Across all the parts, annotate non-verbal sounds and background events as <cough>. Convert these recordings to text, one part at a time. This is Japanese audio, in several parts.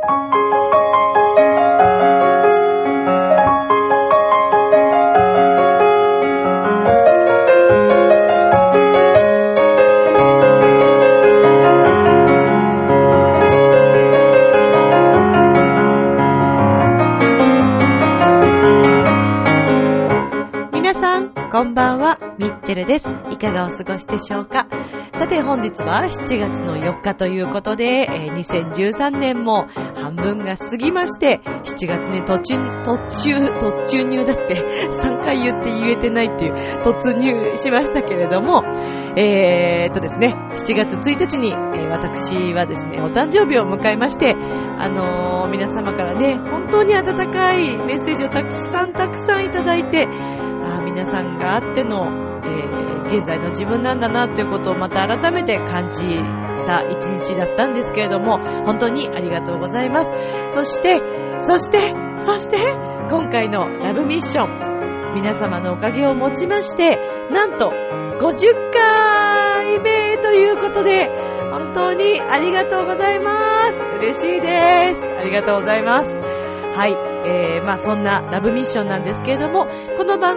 皆さん、こんばんは、ミッチェルです。いかがお過ごしでしょうか？さて本日は7月の4日ということで、えー2013年も半分が過ぎまして、7月に途中、途中、途中入だって、<laughs> 3回言って言えてないっていう、突入しましたけれども、えーっとですね、7月1日に、えー私はですね、お誕生日を迎えまして、あのー皆様からね、本当に温かいメッセージをたくさんたくさんいただいて、あ皆さんがあっての、えー現在の自分なんだなということをまた改めて感じた一日だったんですけれども、本当にありがとうございます。そして、そして、そして、今回のラブミッション、皆様のおかげをもちまして、なんと、50回目ということで、本当にありがとうございます。嬉しいです。ありがとうございます。はい。えー、まあそんなラブミッションなんですけれども、この番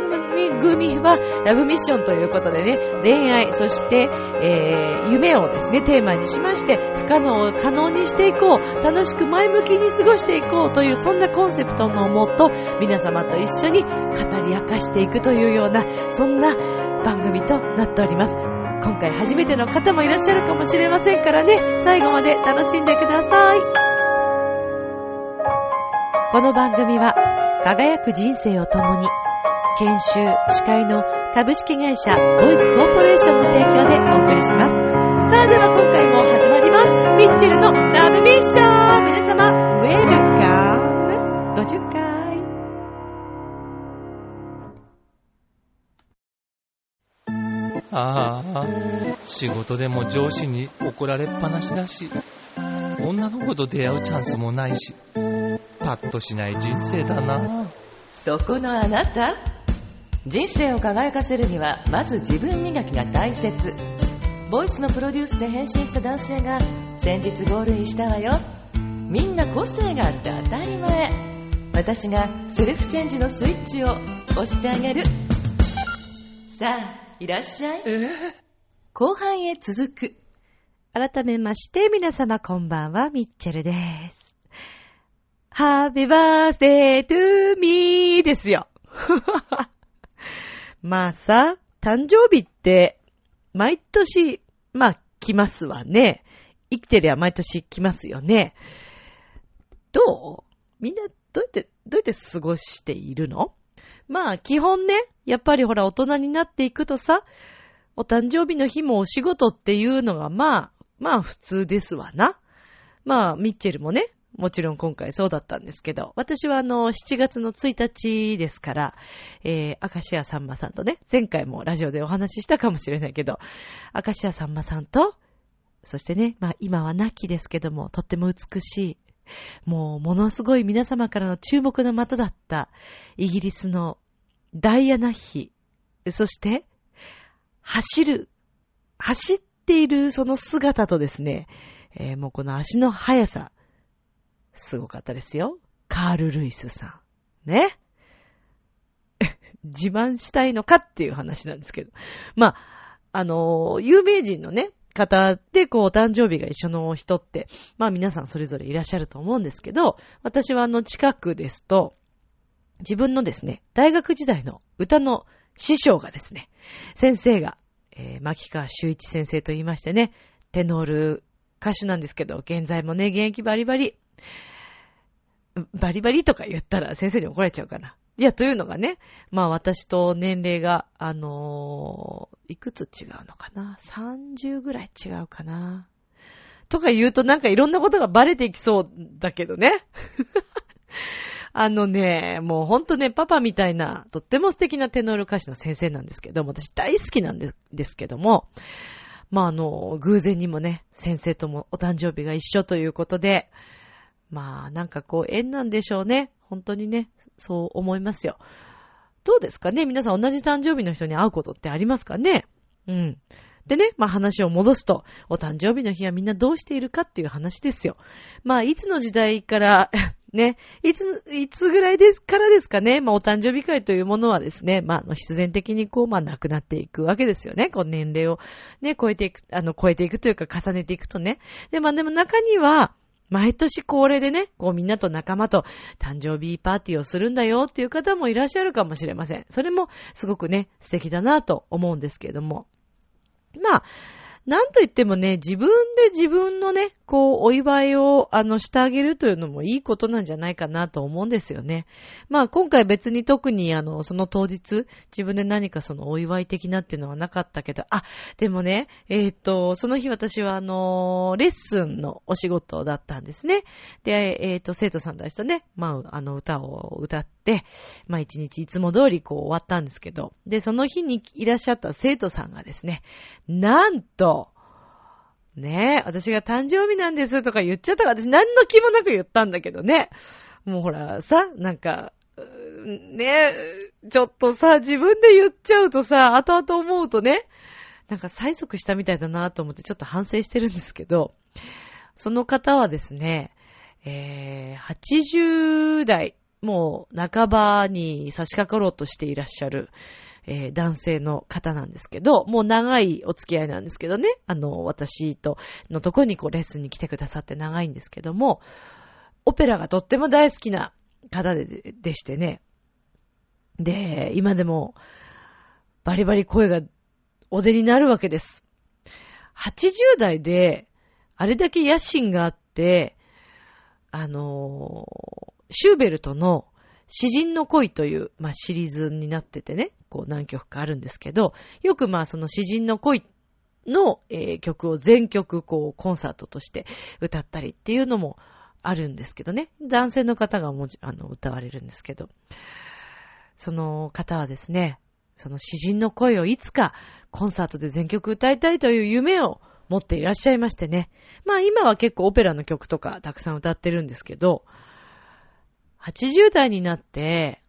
組はラブミッションということでね、恋愛、そして、えー、夢をですね、テーマにしまして、不可能を可能にしていこう、楽しく前向きに過ごしていこうという、そんなコンセプトのもと、皆様と一緒に語り明かしていくというような、そんな番組となっております。今回初めての方もいらっしゃるかもしれませんからね、最後まで楽しんでください。この番組は、輝く人生を共に、研修、司会の株式会社ボイスコーポレーションの提供でお送りします。さあでは今回も始まります。ミッチェルのラブミッション皆様、ウェルカム !50 回。ああ、仕事でも上司に怒られっぱなしだし、女の子と出会うチャンスもないし、パッとしない人生だな。そこのあなた。人生を輝かせるにはまず自分磨きが大切。ボイスのプロデュースで変身した男性が先日ゴールインしたわよ。みんな個性があって当たり前。私がセルフチェンジのスイッチを押してあげる。さあいらっしゃい。<laughs> 後半へ続く。改めまして皆様こんばんは、ミッチェルです。Happy birthday to me ですよ。<laughs> まあさ、誕生日って、毎年、まあ来ますわね。生きてりゃ毎年来ますよね。どう？みんなどうやって、どうやって過ごしているの？まあ基本ね、やっぱりほら大人になっていくとさ、お誕生日の日もお仕事っていうのがまあ、まあ普通ですわな。まあ、ミッチェルもね、もちろん今回そうだったんですけど、私はあの、7月の1日ですから、えー、明石家さんまさんとね、前回もラジオでお話ししたかもしれないけど、明石家さんまさんと、そしてね、まあ今は亡きですけども、とっても美しい、もうものすごい皆様からの注目の的だった、イギリスのダイアナ妃、そして、走る、走っているその姿とですね、えーもうこの足の速さ、すごかったですよ。カール・ルイスさん。ね。<laughs> 自慢したいのかっていう話なんですけど。まあ、あのー有名人のね、方で、こう、お誕生日が一緒の人って、まあ皆さんそれぞれいらっしゃると思うんですけど、私はあの近くですと、自分のですね、大学時代の歌の師匠がですね、先生が、えー、牧川修一先生と言いましてね、テノール歌手なんですけど、現在もね、現役バリバリ、バリバリとか言ったら先生に怒られちゃうかな。いや、というのがね、まあ私と年齢が、あのーいくつ違うのかな ?30 ぐらい違うかなとか言うとなんかいろんなことがバレていきそうだけどね。<laughs> あのね、もうほんとね、パパみたいな、とっても素敵なテノール歌手の先生なんですけども、私大好きなんでですけども、まああの、偶然にもね、先生ともお誕生日が一緒ということで、まあなんかこう縁なんでしょうね。本当にね、そう思いますよ。どうですかね？皆さん同じ誕生日の人に会うことってありますかね？うん。でね、まあ話を戻すと、お誕生日の日はみんなどうしているかっていう話ですよ。まあいつの時代から <laughs> ね、いつ、いつぐらいですからですかね、まあお誕生日会というものはですね、まあ必然的にこう、まあなくなっていくわけですよね。こう年齢をね、超えていく、あの、超えていくというか重ねていくとね。で、まあでも中には、毎年恒例でね、こうみんなと仲間と誕生日パーティーをするんだよっていう方もいらっしゃるかもしれません。それもすごくね、素敵だなと思うんですけれども。まあ、なんといってもね、自分で自分のね、こう、お祝いを、あの、してあげるというのもいいことなんじゃないかなと思うんですよね。まあ、今回別に特に、あの、その当日、自分で何かそのお祝い的なっていうのはなかったけど、あ、でもね、えっ、と、その日私は、あの、レッスンのお仕事だったんですね。で、えっ、と、生徒さんたちとね、まあ、あの、歌を歌って、まあ、一日いつも通りこう終わったんですけど、で、その日にいらっしゃった生徒さんがですね、なんと、ねえ、私が誕生日なんですとか言っちゃったから、私何の気もなく言ったんだけどね。もうほら、さ、なんか、ねえ、ちょっとさ、自分で言っちゃうとさ、後々思うとね、なんか催促したみたいだなと思ってちょっと反省してるんですけど、その方はですね、えー、80代、もう半ばに差し掛かろうとしていらっしゃる、えー、男性の方なんですけど、もう長いお付き合いなんですけどね、あの、私とのとこにこうレッスンに来てくださって長いんですけども、オペラがとっても大好きな方ででしてね。で、今でもバリバリ声がお出になるわけです。80代で、あれだけ野心があって、あのシューベルトの詩人の恋という、まあ、シリーズになっててね、こう何曲かあるんですけど、よくまあその詩人の恋の、えー、曲を全曲こうコンサートとして歌ったりっていうのもあるんですけどね。男性の方がも、あの、歌われるんですけど。その方はですね、その詩人の声をいつかコンサートで全曲歌いたいという夢を持っていらっしゃいましてね。まあ今は結構オペラの曲とかたくさん歌ってるんですけど、80代になって、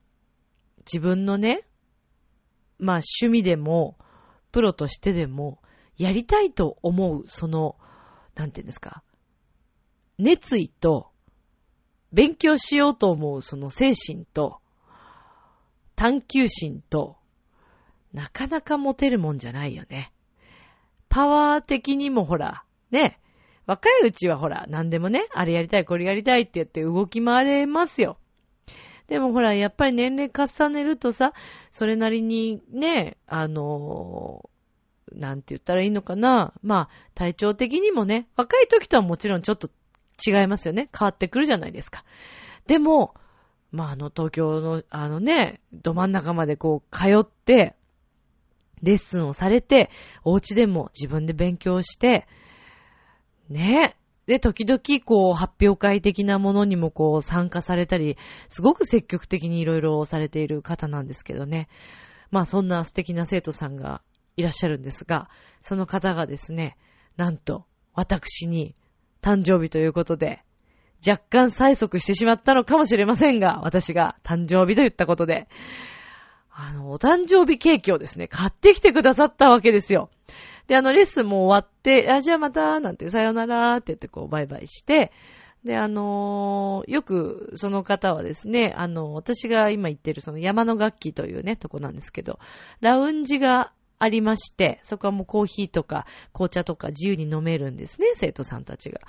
自分のね、まあ趣味でも、プロとしてでも、やりたいと思う、その、なんていうんですか、熱意と、勉強しようと思うその精神と、探求心と、なかなか持てるもんじゃないよね。パワー的にもほら、ね、若いうちはほら、何でもね、あれやりたい、これやりたいって言って動き回れますよ。でもほら、やっぱり年齢重ねるとさ、それなりにね、あのー、なんて言ったらいいのかな。まあ、体調的にもね、若い時とはもちろんちょっと違いますよね。変わってくるじゃないですか。でも、まあ、あの、東京の、あのね、ど真ん中までこう、通って、レッスンをされて、お家でも自分で勉強して、ね、で、時々、こう、発表会的なものにもこう、参加されたり、すごく積極的にいろいろされている方なんですけどね。まあ、そんな素敵な生徒さんがいらっしゃるんですが、その方がですね、なんと、私に、誕生日ということで、若干催促してしまったのかもしれませんが、私が誕生日と言ったことで、あの、お誕生日ケーキをですね、買ってきてくださったわけですよ。で、あの、レッスンも終わって、あ、じゃあまた、なんて、さよならって言ってこう、バイバイして、で、あのー、よくその方はですね、あの、私が今言ってるその山の楽器というね、とこなんですけど、ラウンジがありまして、そこはもうコーヒーとか紅茶とか自由に飲めるんですね、生徒さんたちが。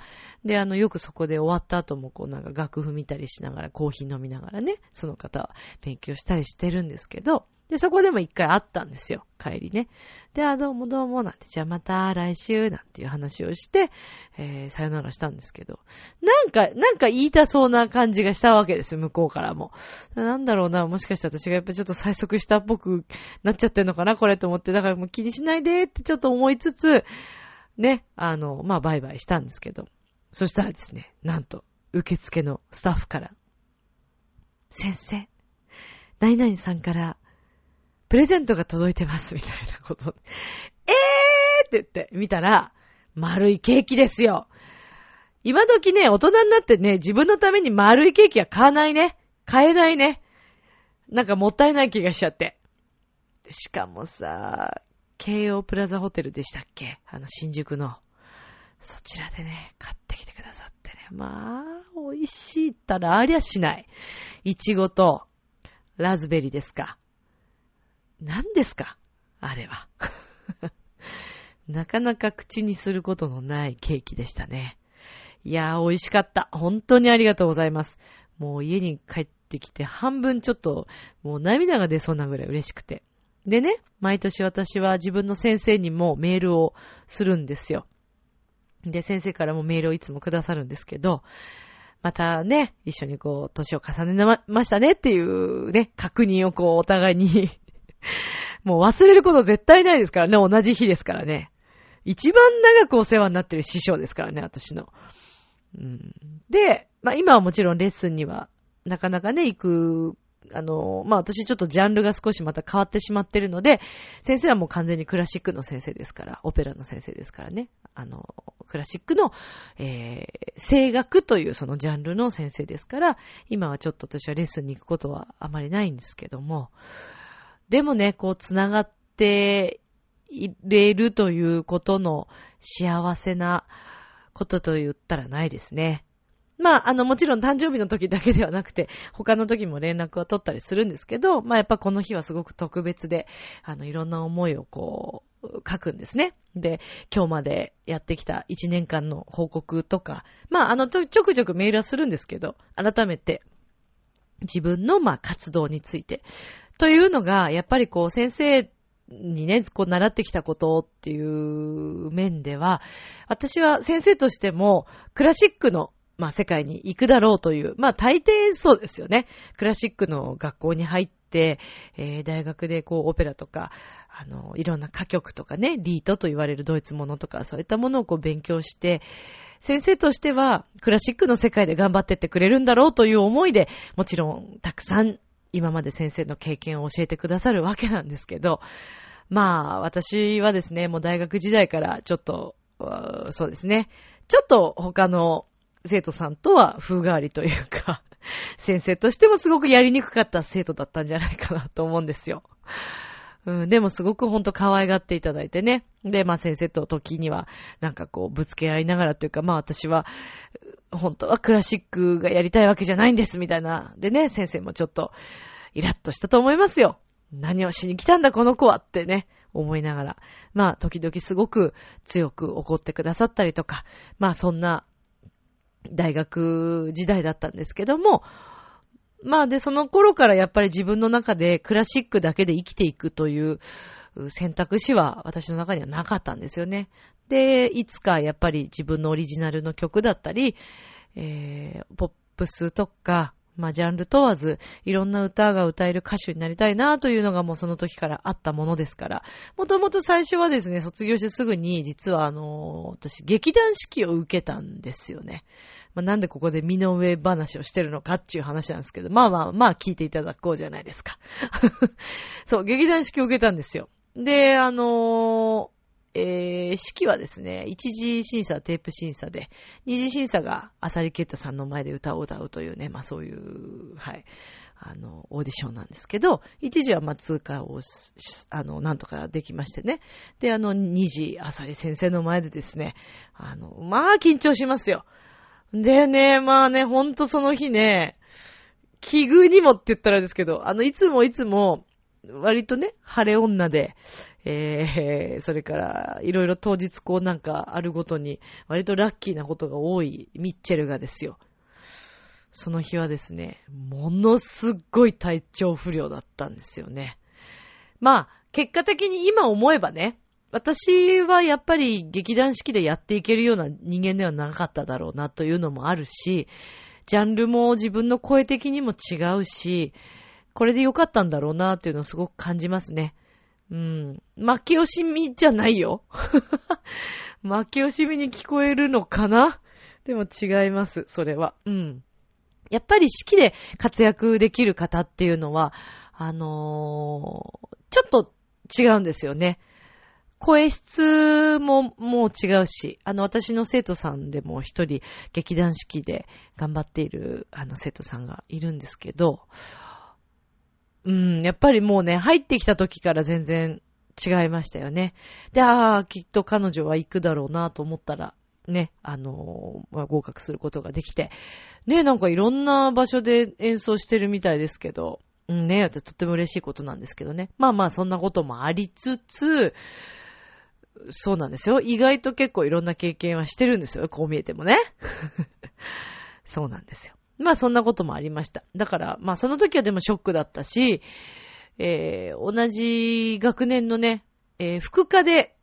で、あの、よくそこで終わった後もこうなんか楽譜見たりしながら、コーヒー飲みながらね、その方は勉強したりしてるんですけど、で、そこでも一回会ったんですよ。帰りね。で、あ、どうもどうも、なんて、じゃあまた来週、なんていう話をして、えー、さよならしたんですけど、なんか、なんか言いたそうな感じがしたわけです、向こうからも。なんだろうな、もしかして私がやっぱちょっと催促したっぽくなっちゃってんのかな、これと思って、だからもう気にしないでってちょっと思いつつ、ね、あの、まあ、バイバイしたんですけど、そしたらですね、なんと、受付のスタッフから、先生、何々さんから、プレゼントが届いてます、みたいなこと。<laughs> えーって言って、見たら、丸いケーキですよ。今時ね、大人になってね、自分のために丸いケーキは買わないね。買えないね。なんかもったいない気がしちゃって。しかもさ、京王プラザホテルでしたっけ？あの、新宿の。そちらでね、買ってきてくださってね。まあ、美味しいったらありゃしない。いちごと、ラズベリーですか。何ですか？あれは。<laughs> なかなか口にすることのないケーキでしたね。いやー、美味しかった。本当にありがとうございます。もう家に帰ってきて半分ちょっと、もう涙が出そうなぐらい嬉しくて。でね、毎年私は自分の先生にもメールをするんですよ。で、先生からもメールをいつもくださるんですけど、またね、一緒にこう、年を重ねましたねっていうね、確認をこう、お互いに <laughs> もう忘れること絶対ないですからね、同じ日ですからね。一番長くお世話になってる師匠ですからね、私の。うん、で、まあ今はもちろんレッスンにはなかなかね、行く、あの、まあ私ちょっとジャンルが少しまた変わってしまってるので、先生はもう完全にクラシックの先生ですから、オペラの先生ですからね。あの、クラシックの、えー、声楽というそのジャンルの先生ですから、今はちょっと私はレッスンに行くことはあまりないんですけども、でもね、こう、つながっていれるということの幸せなことと言ったらないですね。まあ、あの、もちろん誕生日の時だけではなくて、他の時も連絡は取ったりするんですけど、まあ、やっぱこの日はすごく特別で、あの、いろんな思いをこう、書くんですね。で、今日までやってきた1年間の報告とか、まあ、あの、ちょくちょくメールはするんですけど、改めて、自分の、まあ、活動について。というのが、やっぱりこう、先生にね、こう習ってきたことっていう面では、私は先生としても、クラシックの、まあ世界に行くだろうという、まあ大抵そうですよね。クラシックの学校に入って、えー、大学でこうオペラとか、あの、いろんな歌曲とかね、リートと言われるドイツものとか、そういったものをこう勉強して、先生としてはクラシックの世界で頑張ってってくれるんだろうという思いで、もちろんたくさん今まで先生の経験を教えてくださるわけなんですけど、まあ、私はですね、もう大学時代からちょっと、そうですね、ちょっと他の生徒さんとは風変わりというか、先生としてもすごくやりにくかった生徒だったんじゃないかなと思うんですよ。うん、でもすごくほんと可愛がっていただいてね。で、まあ先生と時には、なんかこう、ぶつけ合いながらというか、まあ私は、本当はクラシックがやりたいわけじゃないんです、みたいな。でね、先生もちょっと、イラッとしたと思いますよ。何をしに来たんだ、この子はってね、思いながら。まあ、時々すごく強く怒ってくださったりとか、まあそんな大学時代だったんですけども、まあで、その頃からやっぱり自分の中でクラシックだけで生きていくという選択肢は私の中にはなかったんですよね。で、いつかやっぱり自分のオリジナルの曲だったり、えー、ポップスとか、まあ、ジャンル問わず、いろんな歌が歌える歌手になりたいなというのがもうその時からあったものですから。もともと最初はですね、卒業してすぐに、実はあの、私、劇団四季を受けたんですよね。まあ、なんでここで身の上話をしてるのかっていう話なんですけど、まあまあまあ聞いていただこうじゃないですか。<laughs> そう、劇団四季を受けたんですよ。で、あのー、えー、式はですね、一次審査、テープ審査で、二次審査がアサリケッタさんの前で歌を歌うというね、まあそういう、はい、あの、オーディションなんですけど、一時はまあ通過を、あの、なんとかできましてね。で、あの、二次、アサリ先生の前でですね、あの、まあ緊張しますよ。でね、まあね、ほんとその日ね、奇遇にもって言ったらですけど、あの、いつもいつも、割とね、晴れ女で、えー、それから、いろいろ当日こうなんかあるごとに、割とラッキーなことが多いミッチェルがですよ。その日はですね、ものすっごい体調不良だったんですよね。まあ、結果的に今思えばね、私はやっぱり劇団四季でやっていけるような人間ではなかっただろうなというのもあるし、ジャンルも自分の声的にも違うし、これでよかったんだろうなっていうのをすごく感じますね。うん。負け惜しみじゃないよ。<laughs> 負け惜しみに聞こえるのかな？でも違います、それは。うん。やっぱり式で活躍できる方っていうのは、あのー、ちょっと違うんですよね。声質ももう違うし、あの、私の生徒さんでも一人劇団四季で頑張っているあの生徒さんがいるんですけど、うん、やっぱりもうね、入ってきた時から全然違いましたよね。で、ああ、きっと彼女は行くだろうなと思ったら、ね、あのーまあ、合格することができて、ね、なんかいろんな場所で演奏してるみたいですけど、うんね、とっても嬉しいことなんですけどね。まあまあ、そんなこともありつつ、そうなんですよ。意外と結構いろんな経験はしてるんですよ。こう見えてもね。<laughs> そうなんですよ。まあそんなこともありました。だから、まあその時はでもショックだったし、えー、同じ学年のね、えー、副科で、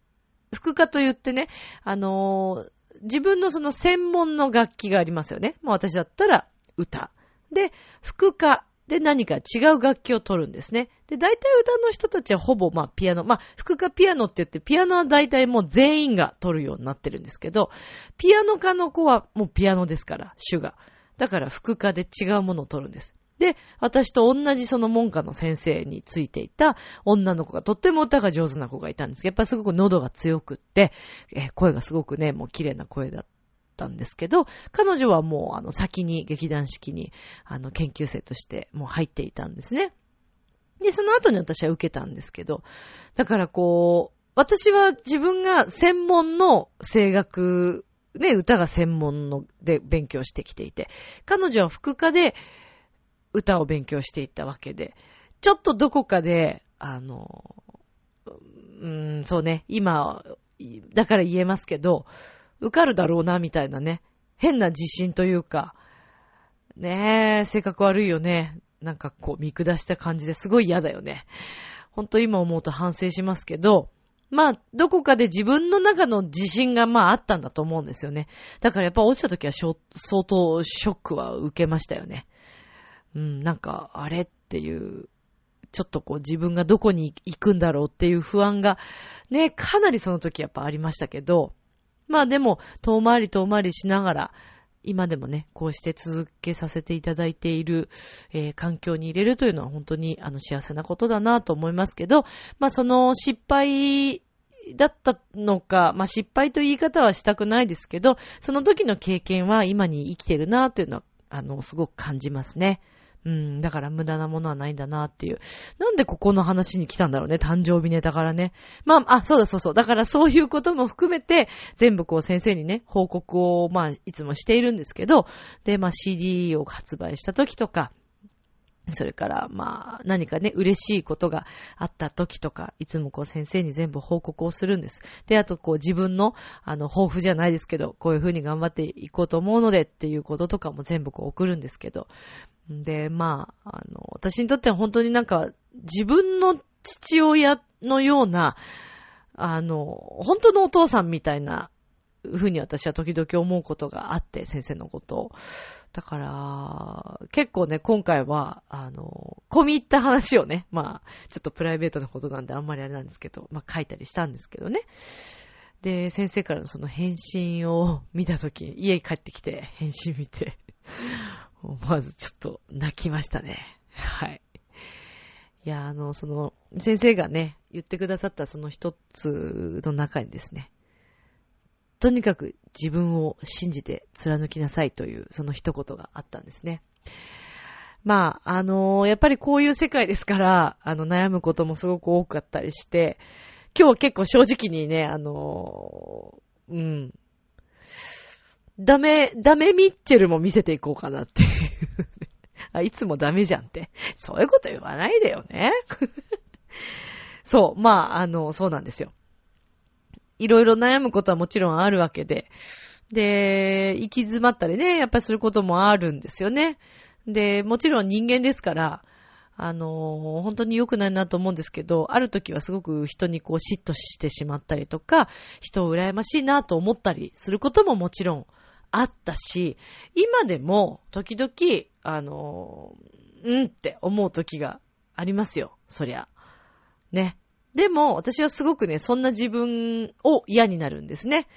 副科と言ってね、あのー、自分のその専門の楽器がありますよね。まあ私だったら歌。で、副科で何か違う楽器を取るんですね。で、大体歌の人たちはほぼまあピアノ、まあ副科ピアノって言ってピアノは大体もう全員が取るようになってるんですけど、ピアノ科の子はもうピアノですから、主が。だから副科で違うものを取るんです。で、私と同じその文科の先生についていた女の子がとっても歌が上手な子がいたんですけど、やっぱりすごく喉が強くって、え、声がすごくね、もう綺麗な声だったんですけど、彼女はもうあの先に劇団四季にあの研究生としてもう入っていたんですね。で、その後に私は受けたんですけど、だからこう、私は自分が専門の声楽、ね、歌が専門ので勉強してきていて、彼女は副科で歌を勉強していったわけで、ちょっとどこかで、あの、うん、そうね、今、だから言えますけど、受かるだろうな、みたいなね、変な自信というか、ねえ、性格悪いよね。なんかこう見下した感じですごい嫌だよね。ほんと今思うと反省しますけど、まあ、どこかで自分の中の自信がまああったんだと思うんですよね。だからやっぱ落ちた時は相当ショックは受けましたよね。うん、なんか、あれっていう、ちょっとこう自分がどこに行くんだろうっていう不安が、ね、かなりその時やっぱありましたけど、まあでも、遠回り遠回りしながら、今でもね、こうして続けさせていただいている、えー、環境に入れるというのは本当にあの幸せなことだなと思いますけど、まあその失敗だったのか、まあ失敗という言い方はしたくないですけど、その時の経験は今に生きてるなというのは、あの、すごく感じますね。うん、だから無駄なものはないんだなっていう。なんでここの話に来たんだろうね、誕生日ネタからね。まあ、あ、そうだそうそう。だからそういうことも含めて、全部こう先生にね、報告を、まあ、いつもしているんですけど、で、まあ CD を発売した時とか、それから、まあ、何かね、嬉しいことがあった時とか、いつもこう先生に全部報告をするんです。で、あとこう自分の、あの、抱負じゃないですけど、こういう風に頑張っていこうと思うのでっていうこととかも全部こう送るんですけど、で、まあ、あの、私にとっては本当になんか、自分の父親のような、あの、本当のお父さんみたいなふうに私は時々思うことがあって、先生のことを。だから、結構ね、今回は、あの、込み入った話をね、まあ、ちょっとプライベートなことなんであんまりあれなんですけど、まあ書いたりしたんですけどね。で、先生からのその返信を <laughs> 見たとき、家に帰ってきて返信見て、思 <laughs> わずちょっと泣きましたね。はい。いや、あの、その、先生がね、言ってくださったその一つの中にですね、とにかく自分を信じて貫きなさいというその一言があったんですね。まあ、あのやっぱりこういう世界ですから、あの、悩むこともすごく多かったりして、今日は結構正直にね、あのうん、ダメ、ダメミッチェルも見せていこうかなっていう <laughs> あ、いつもダメじゃんって。そういうこと言わないでよね。<laughs> そう、まあ、あの、そうなんですよ。いろいろ悩むことはもちろんあるわけで。で、行き詰まったりね、やっぱりすることもあるんですよね。で、もちろん人間ですから、あの本当に良くないなと思うんですけど、ある時はすごく人にこう嫉妬してしまったりとか、人を羨ましいなと思ったりすることももちろんあったし、今でも時々、あの、うんって思う時がありますよ。そりゃ。ね。でも、私はすごくね、そんな自分を嫌になるんですね。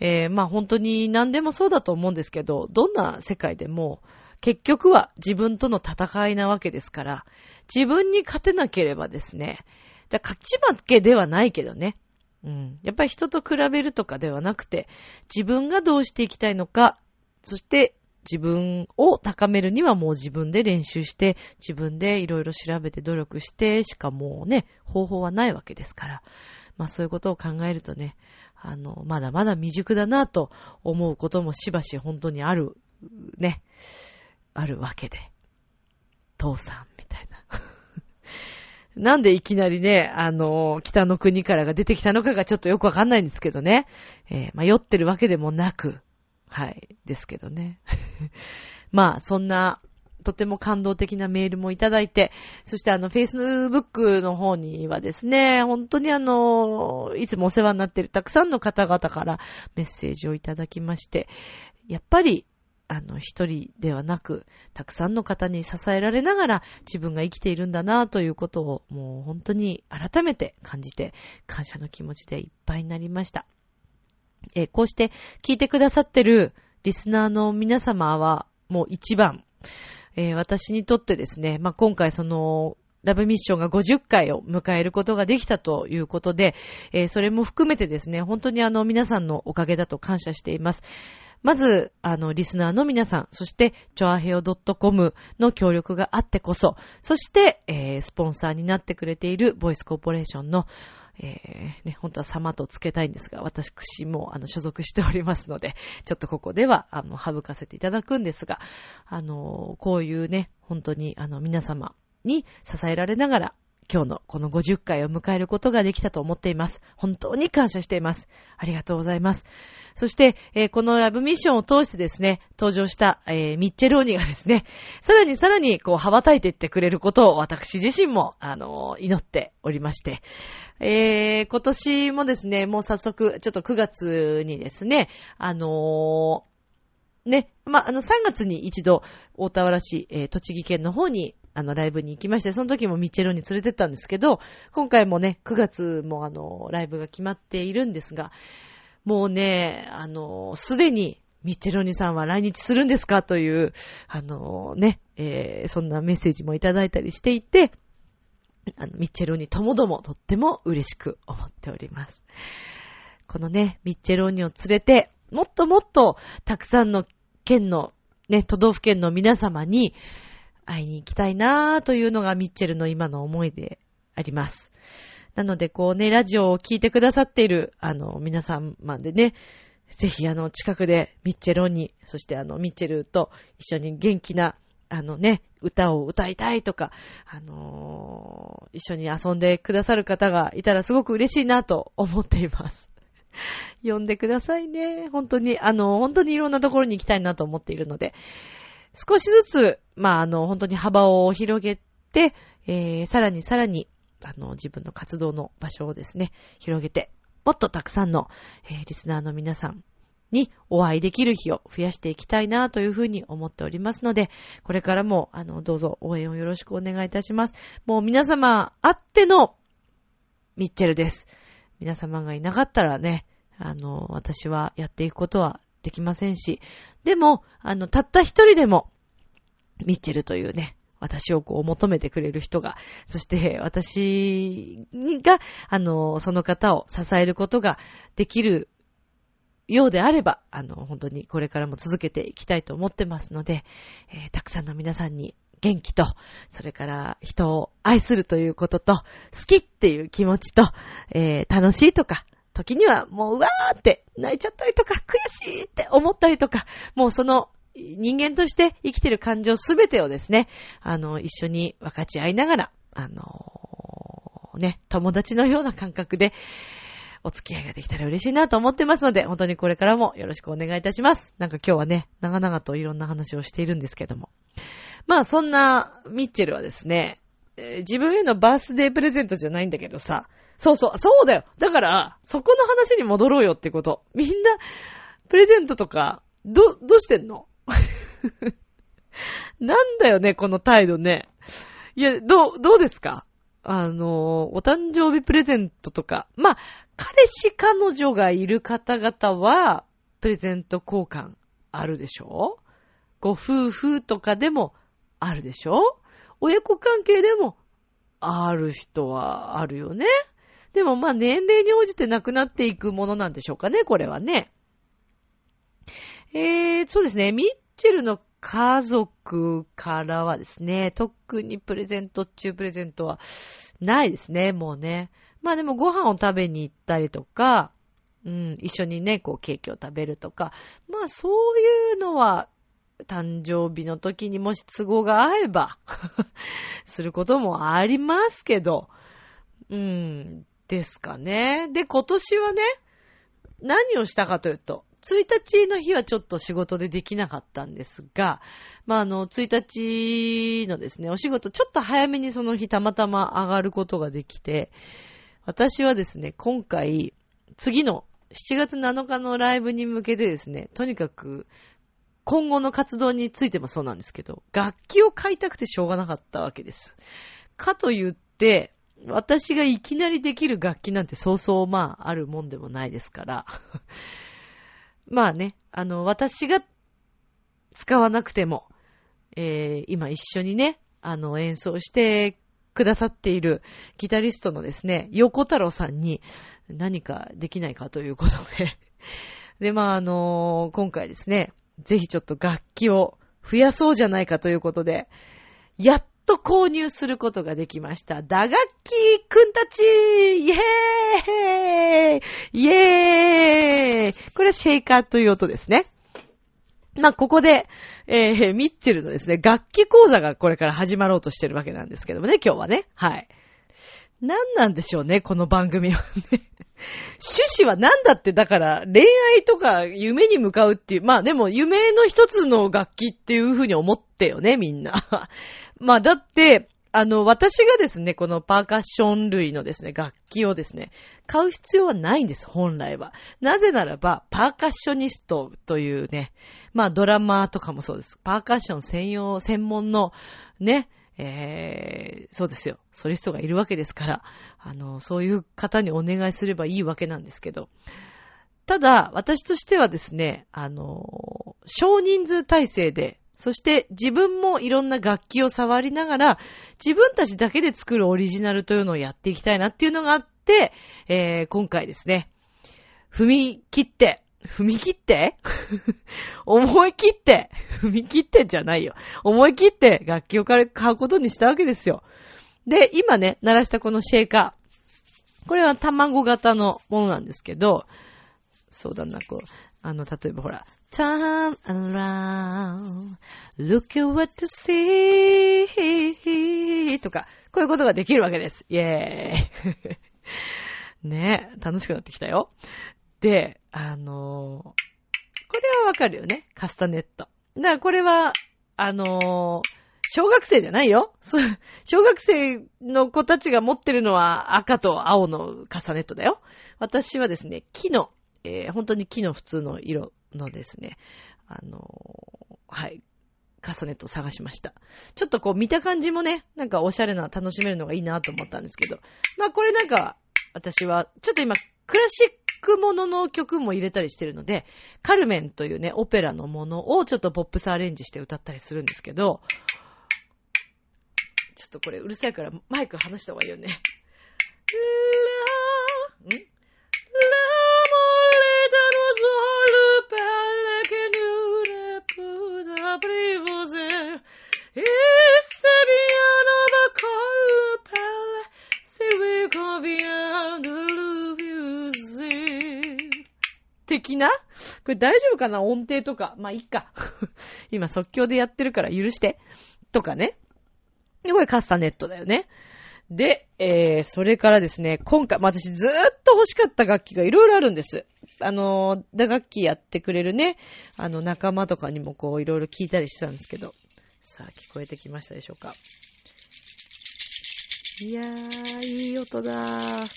えー、まあ本当に何でもそうだと思うんですけど、どんな世界でも、結局は自分との戦いなわけですから、自分に勝てなければですね、だ勝ち負けではないけどね、うん。やっぱり人と比べるとかではなくて、自分がどうしていきたいのか、そして自分を高めるにはもう自分で練習して、自分でいろいろ調べて努力してしかもうね、方法はないわけですから。まあそういうことを考えるとね、あの、まだまだ未熟だなと思うこともしばし本当にある、ね、あるわけで。父さん、みたいな。<laughs> なんでいきなりね、あの、北の国からが出てきたのかがちょっとよくわかんないんですけどね。えー、まあ、酔ってるわけでもなく、はい、ですけどね。<laughs> まあ、そんな、とても感動的なメールもいただいて、そしてあの、Facebook の方にはですね、本当にあの、いつもお世話になっているたくさんの方々からメッセージをいただきまして、やっぱり、あの、一人ではなく、たくさんの方に支えられながら自分が生きているんだなということを、もう本当に改めて感じて、感謝の気持ちでいっぱいになりました。えー、こうして聞いてくださってるリスナーの皆様は、もう一番、えー、私にとってですね、まあ、今回その、ラブミッションが50回を迎えることができたということで、えー、それも含めてですね、本当にあの皆さんのおかげだと感謝しています。まず、あの、リスナーの皆さん、そして、チョアヘオ .com の協力があってこそ、そして、えー、スポンサーになってくれているボイスコーポレーションのえー、ね、本当は様とつけたいんですが、私も、あの、所属しておりますので、<laughs> ちょっとここでは、あの、省かせていただくんですが、あの、こういうね、本当に、あの、皆様に支えられながら、今日のこの50回を迎えることができたと思っています。本当に感謝しています。ありがとうございます。そして、えー、このラブミッションを通してですね、登場した、えー、ミッチェローニがですね、さらにさらにこう羽ばたいていってくれることを私自身も、あのー、祈っておりまして、えー、今年もですね、もう早速、ちょっと9月にですね、あの、ね、まあ、の、3月に一度、大田原市、えー、栃木県の方に、あの、ライブに行きまして、その時もミッチェロに連れてったんですけど、今回もね、9月もあの、ライブが決まっているんですが、もうね、あの、すでに、ミッチェロニさんは来日するんですかという、あのね、えー、そんなメッセージもいただいたりしていて、あの、ミッチェローニともどもとっても嬉しく思っております。このね、ミッチェローニを連れて、もっともっとたくさんの県の、ね、都道府県の皆様に会いに行きたいなぁというのがミッチェルの今の思いであります。なので、こうね、ラジオを聴いてくださっている、あの、皆様でね、ぜひあの、近くでミッチェローニ、そしてあの、ミッチェルと一緒に元気なあのね、歌を歌いたいとか、あのー、一緒に遊んでくださる方がいたらすごく嬉しいなと思っています。<laughs> 呼んでくださいね。本当に、あの、本当にいろんなところに行きたいなと思っているので、少しずつ、まあ、あの、本当に幅を広げて、えー、さらにさらに、あの、自分の活動の場所をですね、広げて、もっとたくさんの、えー、リスナーの皆さん、にお会いできる日を増やしていきたいなというふうに思っておりますので、これからも、あの、どうぞ応援をよろしくお願いいたします。もう皆様あってのミッチェルです。皆様がいなかったらね、あの、私はやっていくことはできませんし、でも、あの、たった一人でも、ミッチェルというね、私をこう求めてくれる人が、そして私が、あの、その方を支えることができるようであれば、あの、本当にこれからも続けていきたいと思ってますので、えー、たくさんの皆さんに元気と、それから人を愛するということと、好きっていう気持ちと、えー、楽しいとか、時にはもううわーって泣いちゃったりとか、悔しいって思ったりとか、もうその人間として生きてる感情すべてをですね、あの、一緒に分かち合いながら、あのー、ね、友達のような感覚で、お付き合いができたら嬉しいなと思ってますので、本当にこれからもよろしくお願いいたします。なんか今日はね、長々といろんな話をしているんですけども。まあそんなミッチェルはですね、自分へのバースデープレゼントじゃないんだけどさ、そうそう、そうだよ。だから、そこの話に戻ろうよってこと。みんな、プレゼントとか、ど、どうしてんの？<laughs> なんだよね、この態度ね。いや、どう、どうですか？あの、お誕生日プレゼントとか、まあ、彼氏彼女がいる方々は、プレゼント交換あるでしょ？ご夫婦とかでもあるでしょ？親子関係でもある人はあるよね？でもまあ年齢に応じてなくなっていくものなんでしょうかね、これはね。えー、そうですね。ミッチェルの家族からはですね、特にプレゼント中プレゼントはないですね、もうね。まあでもご飯を食べに行ったりとか、うん、一緒にね、こうケーキを食べるとか、まあそういうのは、誕生日の時にもし都合が合えば <laughs> することもありますけど、うん、ですかね。で、今年はね、何をしたかというと、1日の日はちょっと仕事でできなかったんですが、まあ、あの、1日のですね、お仕事ちょっと早めにその日たまたま上がることができて、私はですね、今回、次の7月7日のライブに向けてですね、とにかく、今後の活動についてもそうなんですけど、楽器を買いたくてしょうがなかったわけです。かと言って、私がいきなりできる楽器なんてそうそうまああるもんでもないですから。<laughs> まあね、あの、私が使わなくても、えー、今一緒にね、あの、演奏してくださっているギタリストのですね、横太郎さんに何かできないかということで <laughs> で、まあ、あの、今回ですね、ぜひちょっと楽器を増やそうじゃないかということで、やっと購入することができました。打楽器くんたちイェーイイェーイこれはシェイカーという音ですね。まあ、ここで、えー、ミッチェルのですね、楽器講座がこれから始まろうとしてるわけなんですけどもね、今日はね。はい。何なんでしょうね、この番組はね。趣旨は何だって、だから恋愛とか夢に向かうっていう、まあでも夢の一つの楽器っていう風に思ってよね、みんな。<laughs> まあだって、あの、私がですね、このパーカッション類のですね、楽器をですね、買う必要はないんです、本来は。なぜならば、パーカッショニストというね、まあドラマーとかもそうです。パーカッション専用、専門のね、えー、そうですよ。ソリストがいるわけですから、あの、そういう方にお願いすればいいわけなんですけど。ただ、私としてはですね、あの、少人数体制でそして自分もいろんな楽器を触りながら、自分たちだけで作るオリジナルというのをやっていきたいなっていうのがあって、えー、今回ですね、踏み切って、踏み切って？<laughs> 思い切って、踏み切ってじゃないよ。思い切って楽器を買うことにしたわけですよ。で、今ね、鳴らしたこのシェーカー。これは卵型のものなんですけど、そうだな、こう、あの、例えばほら、turn around, look at what to see とか、こういうことができるわけです。イェーイ。<laughs> ねえ楽しくなってきたよ。で、あのー、これはわかるよね。カスタネット。だからこれは、あのー、小学生じゃないよ。小学生の子たちが持ってるのは赤と青のカスタネットだよ。私はですね、木のえー、本当に木の普通の色のですね、あの、はい、カスタネット探しました。ちょっとこう見た感じもね、なんかおしゃれな楽しめるのがいいなと思ったんですけど、まあこれなんか、私は、ちょっと今、クラシックものの曲も入れたりしてるので、カルメンというね、オペラのものをちょっとポップスアレンジして歌ったりするんですけど、ちょっとこれうるさいからマイク離した方がいいよね。ん？的な？これ大丈夫かな？音程とか。まあ、いいか。<laughs> 今即興でやってるから許して。とかね。で、これカスタネットだよね。で、えー、それからですね、今回、まあ、私ずーっと欲しかった楽器がいろいろあるんです。あの、打楽器やってくれるね、あの、仲間とかにもこう、いろいろ聞いたりしてたんですけど、さあ、聞こえてきましたでしょうか。いやー、いい音だー。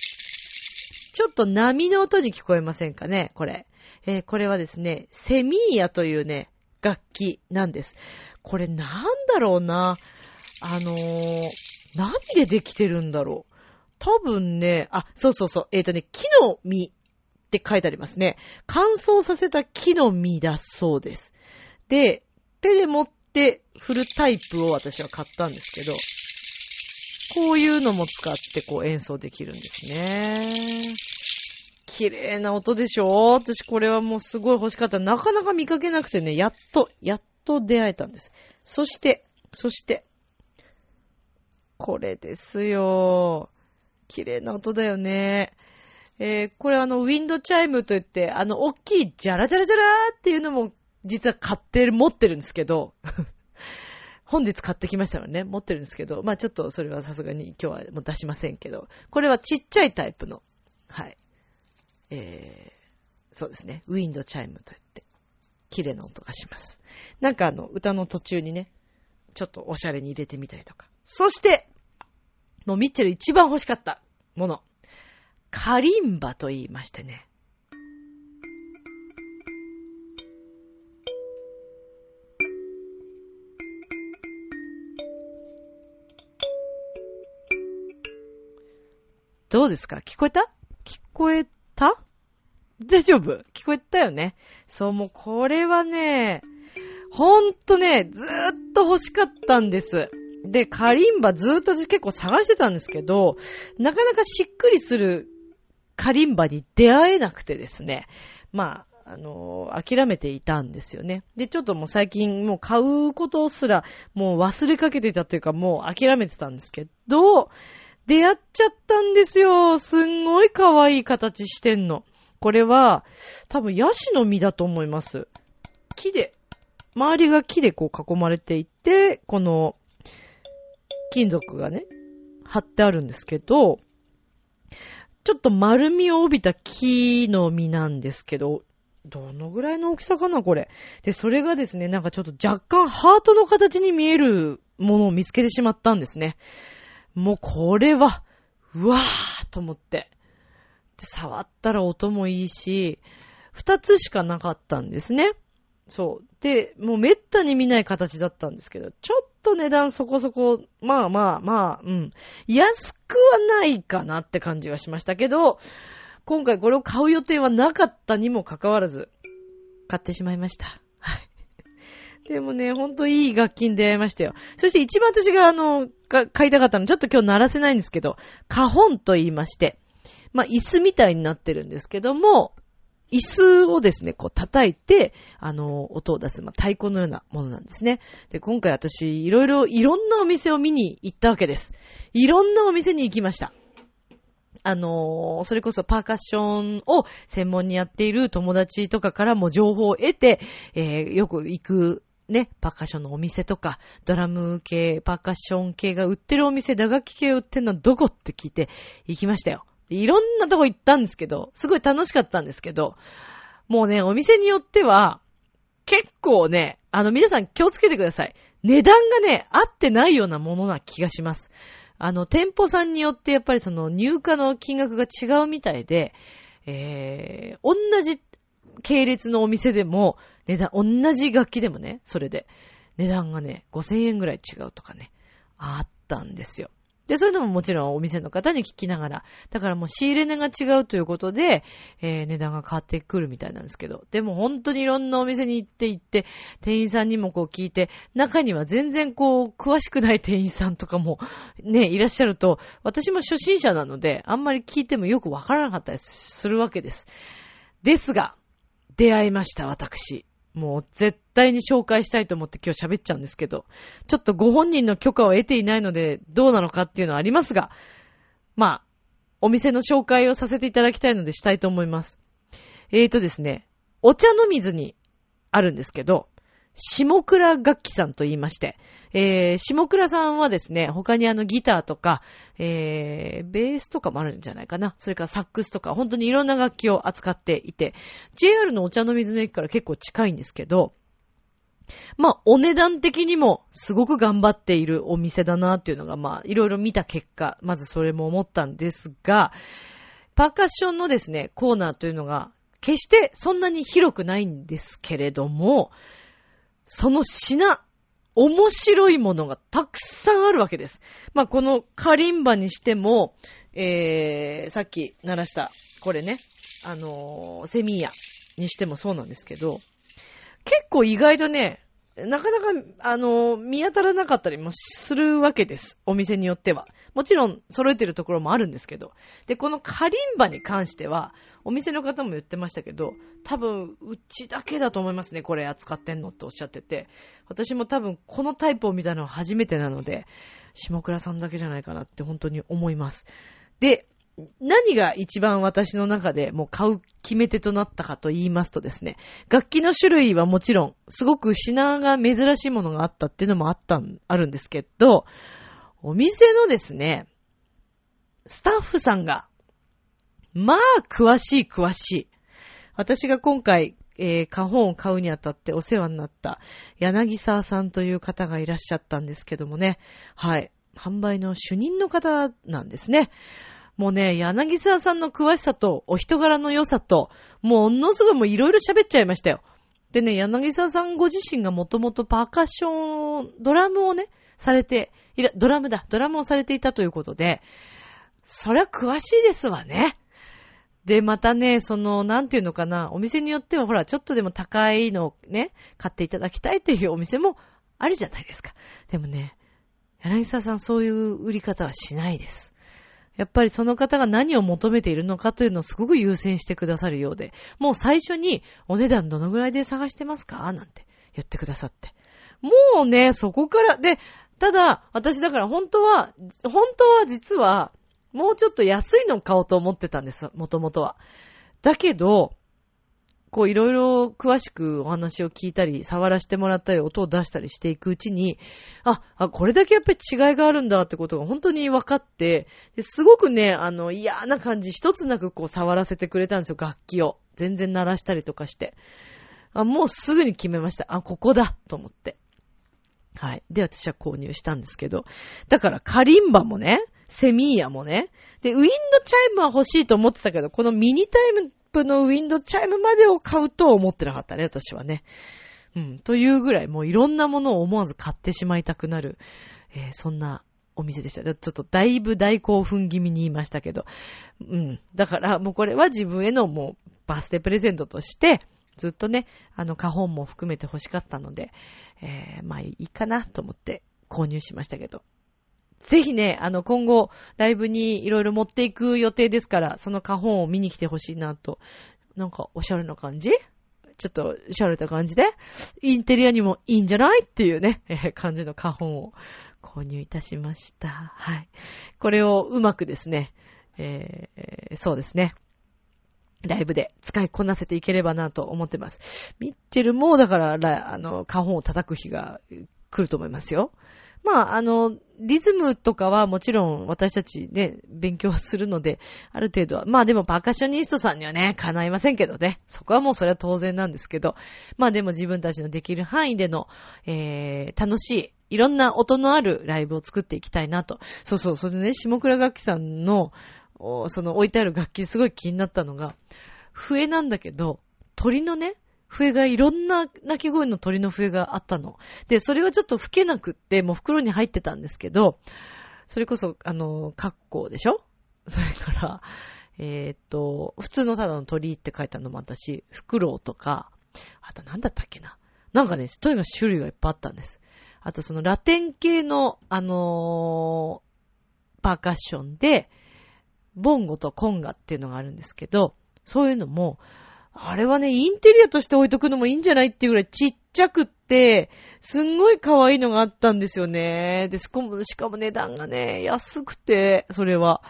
ちょっと波の音に聞こえませんかね、これ。えー、これはですね、セミーヤというね、楽器なんです。これなんだろうな？あのー、何でできてるんだろう？多分ね、あ、そうそうそう、えっ、ー、とね、木の実って書いてありますね。乾燥させた木の実だそうです。で、手で持って振るタイプを私は買ったんですけど、こういうのも使ってこう演奏できるんですね。綺麗な音でしょ？私これはもうすごい欲しかった。なかなか見かけなくてね、やっと、やっと出会えたんです。そして、そして、これですよ。綺麗な音だよね。えー、これあの、ウィンドチャイムといって、あの、大きいジャラジャラジャラーっていうのも、実は買ってる、持ってるんですけど、<laughs> 本日買ってきましたのね、持ってるんですけど、まあちょっとそれはさすがに今日はもう出しませんけど、これはちっちゃいタイプの、はい。えー、そうですね、ウィンドチャイムといって、綺麗な音がします。なんかあの、歌の途中にね、ちょっとおしゃれに入れてみたりとか。そして、もうミッチェル一番欲しかったもの。カリンバと言いましてね。どうですか？聞こえた？聞こえた？大丈夫？聞こえたよね？そう、もうこれはね、ほんとね、ずーっと欲しかったんです。で、カリンバずーっと私結構探してたんですけど、なかなかしっくりするカリンバに出会えなくてですね。まあ、あのー諦めていたんですよね。で、ちょっともう最近もう買うことすらもう忘れかけてたというかもう諦めてたんですけど、出会っちゃったんですよ。すんごい可愛い形してんの。これは、多分ヤシの実だと思います。木で、周りが木でこう囲まれていて、この、金属がね、貼ってあるんですけど、ちょっと丸みを帯びた木の実なんですけど、どのぐらいの大きさかな、これ。で、それがですね、なんかちょっと若干ハートの形に見えるものを見つけてしまったんですね。もうこれは、うわーと思って。で、触ったら音もいいし、二つしかなかったんですね。そう。で、もうめったに見ない形だったんですけど、ちょっと値段そこそこ、まあまあまあ、うん。安くはないかなって感じがしましたけど、今回これを買う予定はなかったにもかかわらず、買ってしまいました。でもね、ほんといい楽器に出会いましたよ。そして一番私があの、が買いたかったの、ちょっと今日鳴らせないんですけど、カホンと言いまして、まあ、椅子みたいになってるんですけども、椅子をですね、こう叩いて、あの、音を出す、まあ、太鼓のようなものなんですね。で、今回私、いろいろ、いろんなお店を見に行ったわけです。いろんなお店に行きました。あのそれこそパーカッションを専門にやっている友達とかからも情報を得て、えーよく行くね、パーカッションのお店とか、ドラム系、パーカッション系が売ってるお店、打楽器系売ってるのはどこって聞いて行きましたよ。いろんなとこ行ったんですけど、すごい楽しかったんですけど、もうね、お店によっては、結構ね、あの皆さん気をつけてください。値段がね、合ってないようなものな気がします。あの、店舗さんによってやっぱりその入荷の金額が違うみたいで、えー、同じ系列のお店でも、値段、同じ楽器でもね、それで、値段がね、5000円ぐらい違うとかね、あったんですよ。で、そういうのももちろんお店の方に聞きながら、だからもう仕入れ値が違うということで、えー値段が変わってくるみたいなんですけど、でも本当にいろんなお店に行って行って、店員さんにもこう聞いて、中には全然こう、詳しくない店員さんとかもね、いらっしゃると、私も初心者なので、あんまり聞いてもよくわからなかったりするわけです。ですが、出会いました、私。もう絶対に紹介したいと思って今日喋っちゃうんですけど、ちょっとご本人の許可を得ていないのでどうなのかっていうのはありますが、まあ、お店の紹介をさせていただきたいのでしたいと思います。えーとですね、お茶の水にあるんですけど、下倉楽器さんと言いまして、えー、下倉さんはですね、他にあのギターとか、えー、ベースとかもあるんじゃないかな。それからサックスとか、本当にいろんな楽器を扱っていて、JR のお茶の水の駅から結構近いんですけど、まあ、お値段的にもすごく頑張っているお店だなっていうのが、まあ、いろいろ見た結果、まずそれも思ったんですが、パーカッションのですね、コーナーというのが、決してそんなに広くないんですけれども、その品、面白いものがたくさんあるわけです。まあ、このカリンバにしても、えー、さっき鳴らした、これね、あのーセミヤにしてもそうなんですけど、結構意外とね、なかなか、あの、見当たらなかったりもするわけです。お店によっては。もちろん、揃えてるところもあるんですけど。で、このカリンバに関しては、お店の方も言ってましたけど、多分、うちだけだと思いますね、これ扱ってんのっておっしゃってて。私も多分、このタイプを見たのは初めてなので、下倉さんだけじゃないかなって本当に思います。で、何が一番私の中でもう買う決め手となったかと言いますとですね、楽器の種類はもちろん、すごく品が珍しいものがあったっていうのもあったん、あるんですけど、お店のですね、スタッフさんが、まあ、詳しい詳しい。私が今回、えー、花本を買うにあたってお世話になった柳沢さんという方がいらっしゃったんですけどもね。はい。販売の主任の方なんですね。もうね、柳沢さんの詳しさと、お人柄の良さと、もう、ものすごいもういろいろ喋っちゃいましたよ。でね、柳沢さんご自身がもともとパーカッション、ドラムをね、されて、ドラムだ、ドラムをされていたということで、そりゃ詳しいですわね。で、またね、その、なんていうのかな、お店によってはほら、ちょっとでも高いのをね、買っていただきたいっていうお店もあるじゃないですか。でもね、柳沢さんそういう売り方はしないです。やっぱりその方が何を求めているのかというのをすごく優先してくださるようで、もう最初にお値段どのぐらいで探してますかなんて言ってくださって。もうね、そこから、で、ただ、私だから本当は、本当は実は、もうちょっと安いのを買おうと思ってたんです、もともとは。だけど、こういろいろ詳しくお話を聞いたり、触らせてもらったり、音を出したりしていくうちに、あ、あ、これだけやっぱり違いがあるんだってことが本当に分かって、すごくね、あの、嫌な感じ一つなくこう触らせてくれたんですよ、楽器を。全然鳴らしたりとかして。あ、もうすぐに決めました。あ、ここだと思って。はい。で、私は購入したんですけど。だから、カリンバもね、セミーヤもね。で、ウィンドチャイムは欲しいと思ってたけど、このミニタイプのウィンドチャイムまでを買うと思ってなかったね、私はね。うん。というぐらい、もういろんなものを思わず買ってしまいたくなる、えー、そんなお店でした。ちょっとだいぶ大興奮気味に言いましたけど。うん。だから、もうこれは自分へのもう、バースデープレゼントとして、ずっとね、あの、カホンも含めて欲しかったので、えー、まあいいかなと思って購入しましたけど。ぜひね、あの、今後、ライブにいろいろ持っていく予定ですから、その花本を見に来てほしいなと。なんか、おしゃれな感じ？ちょっと、しゃれた感じで、インテリアにもいいんじゃない？っていうね、感じの花本を購入いたしました。はい。これをうまくですね、えー、そうですね。ライブで使いこなせていければなと思ってます。ミッチェルも、だから、あの、花本を叩く日が来ると思いますよ。まあ、あの、リズムとかはもちろん私たちね、勉強するので、ある程度は、まあでもパーカッショニストさんにはね、叶いませんけどね。そこはもうそれは当然なんですけど、まあでも自分たちのできる範囲での、えー、楽しい、いろんな音のあるライブを作っていきたいなと。そうそう、それでね、下倉楽器さんの、その置いてある楽器すごい気になったのが、笛なんだけど、鳥のね、笛がいろんな鳴き声の鳥の笛があったの。で、それはちょっと吹けなくって、もう袋に入ってたんですけど、それこそ、あの、格好でしょ？<laughs> それから、えー、っと、普通のただの鳥って書いたのもあったし、フクロウとか、あと何だったっけな？なんかね、とにかく種類がいっぱいあったんです。あとそのラテン系の、あのー、パーカッションで、ボンゴとコンガっていうのがあるんですけど、そういうのも、あれはね、インテリアとして置いとくのもいいんじゃないっていうぐらいちっちゃくって、すんごい可愛いのがあったんですよね。で、しかも、しかも値段がね、安くて、それは。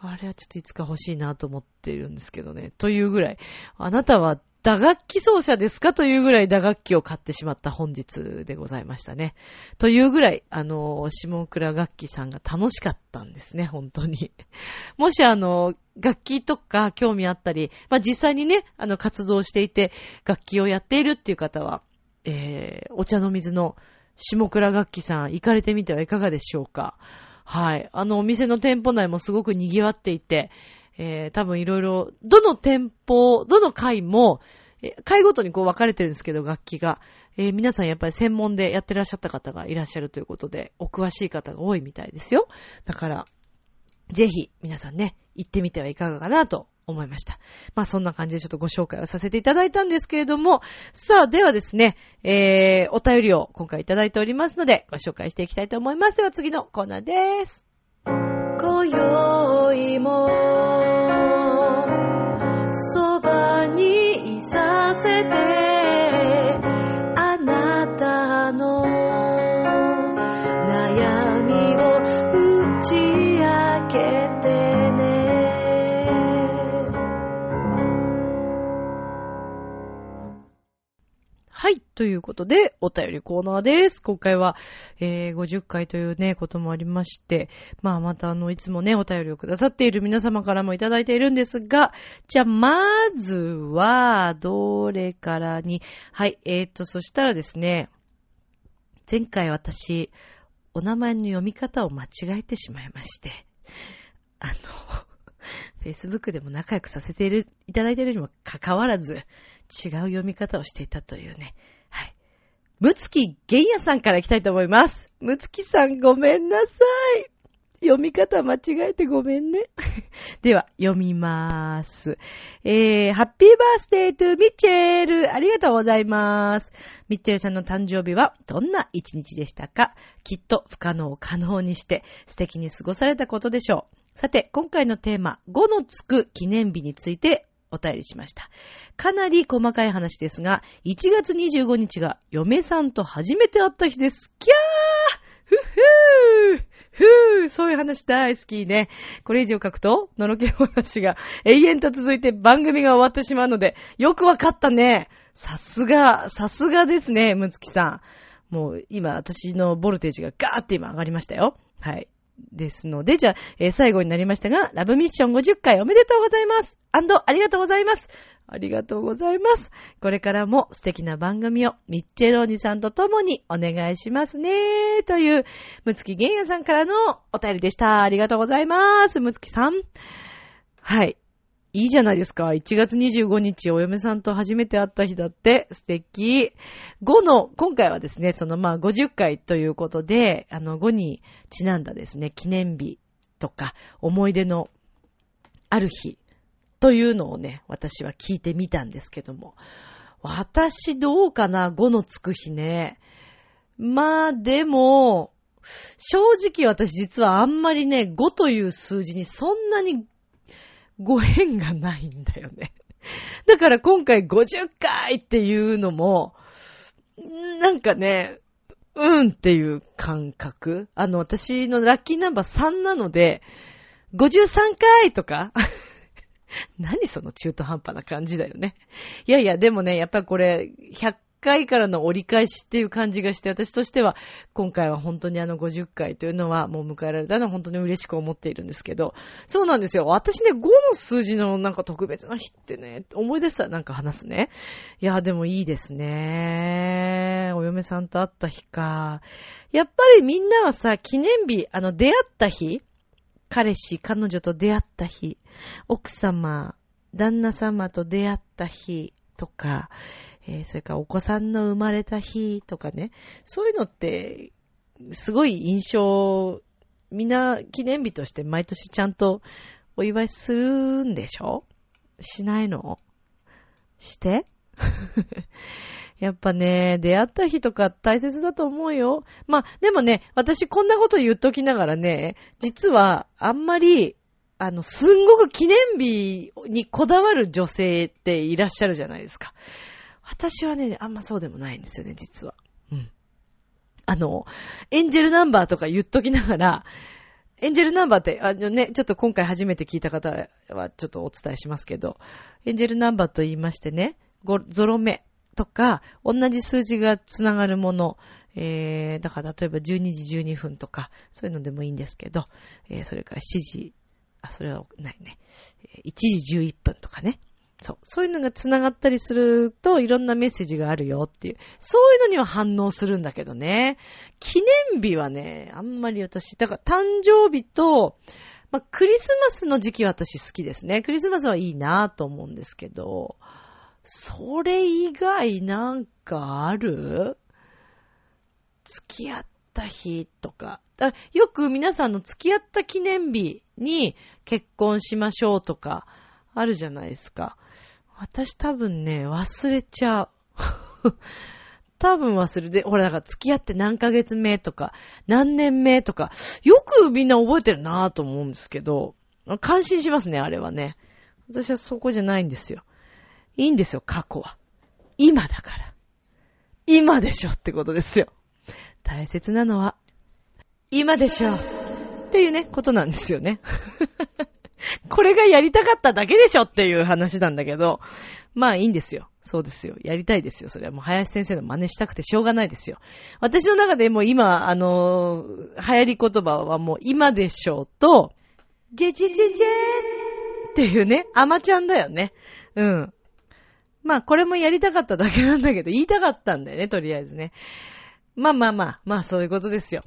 あれはちょっといつか欲しいなと思っているんですけどね。というぐらい。あなたは打楽器奏者ですかというぐらい打楽器を買ってしまった本日でございましたね。というぐらい、あの、下倉楽器さんが楽しかったんですね、本当に。<laughs> もしあの、楽器とか興味あったり、まあ、実際にね、あの、活動していて、楽器をやっているっていう方は、えー、お茶の水の下倉楽器さん、行かれてみてはいかがでしょうか。はい。あの、お店の店舗内もすごく賑わっていて、えー、多分いろいろ、どの店舗、どの階も、え階ごとにこう分かれてるんですけど、楽器が。えー、皆さんやっぱり専門でやってらっしゃった方がいらっしゃるということで、お詳しい方が多いみたいですよ。だから、ぜひ皆さんね、行ってみてはいかがかなと思いました。まあそんな感じでちょっとご紹介をさせていただいたんですけれども、さあではですね、えー、お便りを今回いただいておりますので、ご紹介していきたいと思います。では次のコーナーです。今宵も、そばにいさせて、ということで、お便りコーナーです。今回は、えー、50回というね、こともありまして、まあ、またあの、いつもね、お便りをくださっている皆様からもいただいているんですが、じゃあ、まずは、どれからに、はい、えーと、そしたらですね、前回私、お名前の読み方を間違えてしまいまして、あの、Facebook でも仲良くさせている、いただいているにもかかわらず、違う読み方をしていたというね。はい。むつきげんやさんからいきたいと思います。むつきさんごめんなさい。読み方間違えてごめんね。<laughs> では、読みまーす。えー、ハッピーバースデートゥミッチェルありがとうございます。ミッチェルさんの誕生日はどんな一日でしたか？きっと不可能を可能にして素敵に過ごされたことでしょう。さて、今回のテーマ、5のつく記念日についてお便りしました。かなり細かい話ですが、1月25日が嫁さんと初めて会った日です。キャーふっふーふーそういう話大好きね。これ以上書くと、のろけ話が永遠と続いて番組が終わってしまうので、よくわかったね。さすが、さすがですね、むつきさん。もう今私のボルテージがガーって今上がりましたよ。はい。ですので、じゃあ、えー最後になりましたが、ラブミッション50回おめでとうございます。アンド、ありがとうございます。ありがとうございます。これからも素敵な番組をミッチェローニさんと共にお願いしますね。という、むつきげんやさんからのお便りでした。ありがとうございます。むつきさん。はい。いいじゃないですか。1月25日お嫁さんと初めて会った日だって素敵。5の、今回はですね、そのまあ50回ということで、あの5にちなんだですね、記念日とか思い出のある日というのをね、私は聞いてみたんですけども。私どうかな ?5 のつく日ね。まあでも、正直私実はあんまりね、5という数字にそんなにご縁がないんだよね。だから今回50回っていうのも、なんかね、うんっていう感覚。あの、私のラッキーナンバー3なので、53回とか <laughs> 何その中途半端な感じだよね。いやいや、でもね、やっぱこれ、100回からの折り返しっていう感じがして、私としては、今回は本当にあの50回というのはもう迎えられたのは本当に嬉しく思っているんですけど、そうなんですよ。私ね、5の数字のなんか特別な日ってね、思い出したらなんか話すね。いや、でもいいですね。お嫁さんと会った日か。やっぱりみんなはさ、記念日、あの、出会った日彼氏、彼女と出会った日、奥様、旦那様と出会った日とか、えーそれからお子さんの生まれた日とかね、そういうのって、すごい印象、みんな記念日として毎年ちゃんとお祝いするんでしょ？しないの？して？<laughs> やっぱね、出会った日とか大切だと思うよ。まあ、でもね、私こんなこと言っときながらね、実はあんまり、あの、すんごく記念日にこだわる女性っていらっしゃるじゃないですか。私はね、あんまそうでもないんですよね、実は。うん。あの、エンジェルナンバーとか言っときながら、エンジェルナンバーって、あのね、ちょっと今回初めて聞いた方はちょっとお伝えしますけど、エンジェルナンバーと言いましてね、ごゾロ目とか、同じ数字がつながるもの、えー、だから例えば12時12分とか、そういうのでもいいんですけど、えー、それから7時、あ、それはないね、えー1時11分とかね。そう。そういうのが繋がったりすると、いろんなメッセージがあるよっていう。そういうのには反応するんだけどね。記念日はね、あんまり私、だから誕生日と、まあ、クリスマスの時期は私好きですね。クリスマスはいいなぁと思うんですけど、それ以外なんかある？付き合った日とか。よく皆さんの付き合った記念日に結婚しましょうとか、あるじゃないですか。私多分ね、忘れちゃう。<laughs> 多分忘れて、ほら、だから付き合って何ヶ月目とか、何年目とか、よくみんな覚えてるなぁと思うんですけど、感心しますね、あれはね。私はそこじゃないんですよ。いいんですよ、過去は。今だから。今でしょってことですよ。大切なのは、今でしょっていうね、ことなんですよね。<laughs> これがやりたかっただけでしょっていう話なんだけど、まあいいんですよ。そうですよ。やりたいですよ。それはもう林先生の真似したくてしょうがないですよ。私の中でも今、あのー、流行り言葉はもう今でしょうと、ジェジェジェジェっていうね、アマちゃんだよね。うん。まあこれもやりたかっただけなんだけど、言いたかったんだよね、とりあえずね。まあまあまあ、まあそういうことですよ。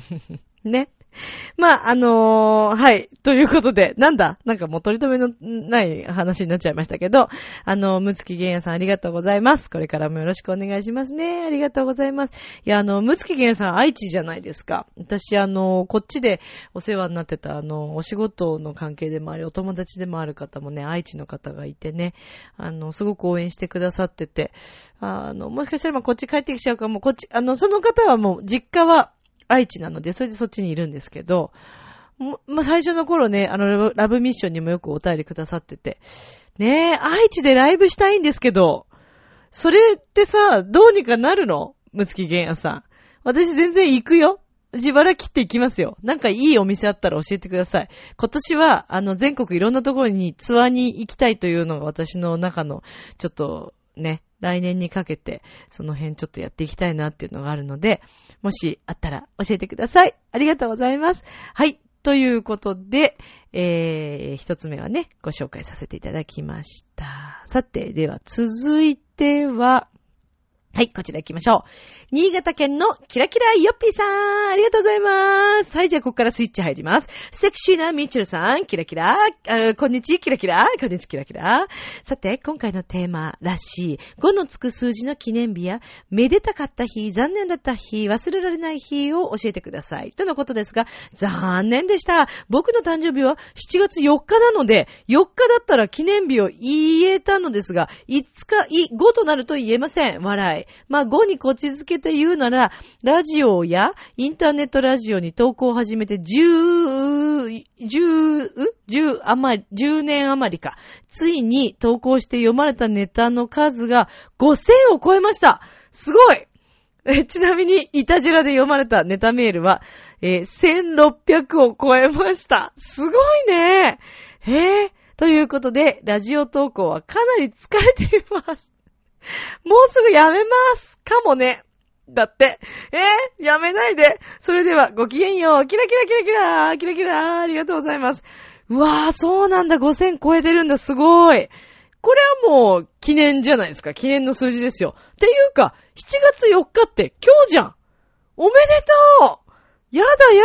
<laughs> ね。<laughs> まあ、あのー、はい。ということで、なんだ？なんかもう取り留めのない話になっちゃいましたけど、あの、むつきげんやさんありがとうございます。これからもよろしくお願いしますね。ありがとうございます。いや、あの、むつきげんやさん愛知じゃないですか。私、あの、こっちでお世話になってた、あの、お仕事の関係でもあり、お友達でもある方もね、愛知の方がいてね、あの、すごく応援してくださってて、あの、もしかしたらまこっち帰ってきちゃうかも、こっち、あの、その方はもう実家は、愛知なので、それでそっちにいるんですけど、まあ、最初の頃ね、あの、ラブミッションにもよくお便りくださってて、ねえ、愛知でライブしたいんですけど、それってさ、どうにかなるの？むつきげんやさん。私全然行くよ。自腹切って行きますよ。なんかいいお店あったら教えてください。今年は、あの、全国いろんなところにツアーに行きたいというのが私の中の、ちょっと、ね、来年にかけて、その辺ちょっとやっていきたいなっていうのがあるので、もしあったら教えてください。ありがとうございます。はい。ということで、えー、一つ目はね、ご紹介させていただきました。さて、では続いては、はい、こちら行きましょう。新潟県のキラキラヨッピーさん、ありがとうございます。はい、じゃあここからスイッチ入ります。セクシーなミッチェルさん、キラキラ、あこんにち、キラキラ、こんにち、キラキラ。さて、今回のテーマらしい、5のつく数字の記念日や、めでたかった日、残念だった日、忘れられない日を教えてください。とのことですが、残念でした。僕の誕生日は7月4日なので、4日だったら記念日を言えたのですが、5日、5となると言えません。笑い。まあ、5にこちづけて言うなら、ラジオやインターネットラジオに投稿を始めて10、10、10余り、10年余りか。ついに投稿して読まれたネタの数が5000を超えました。すごいえ <laughs> ちなみに、イタジラで読まれたネタメールは、えー、1600を超えました。すごいねえー、ということで、ラジオ投稿はかなり疲れています。<laughs> もうすぐやめますかもね。だって。えー、やめないで。それでは、ごきげんよう。キラキラキラキラキラキラありがとうございます。うわー、そうなんだ。5000超えてるんだ。すごい。これはもう、記念じゃないですか。記念の数字ですよ。っていうか、7月4日って今日じゃん。おめでとうやだや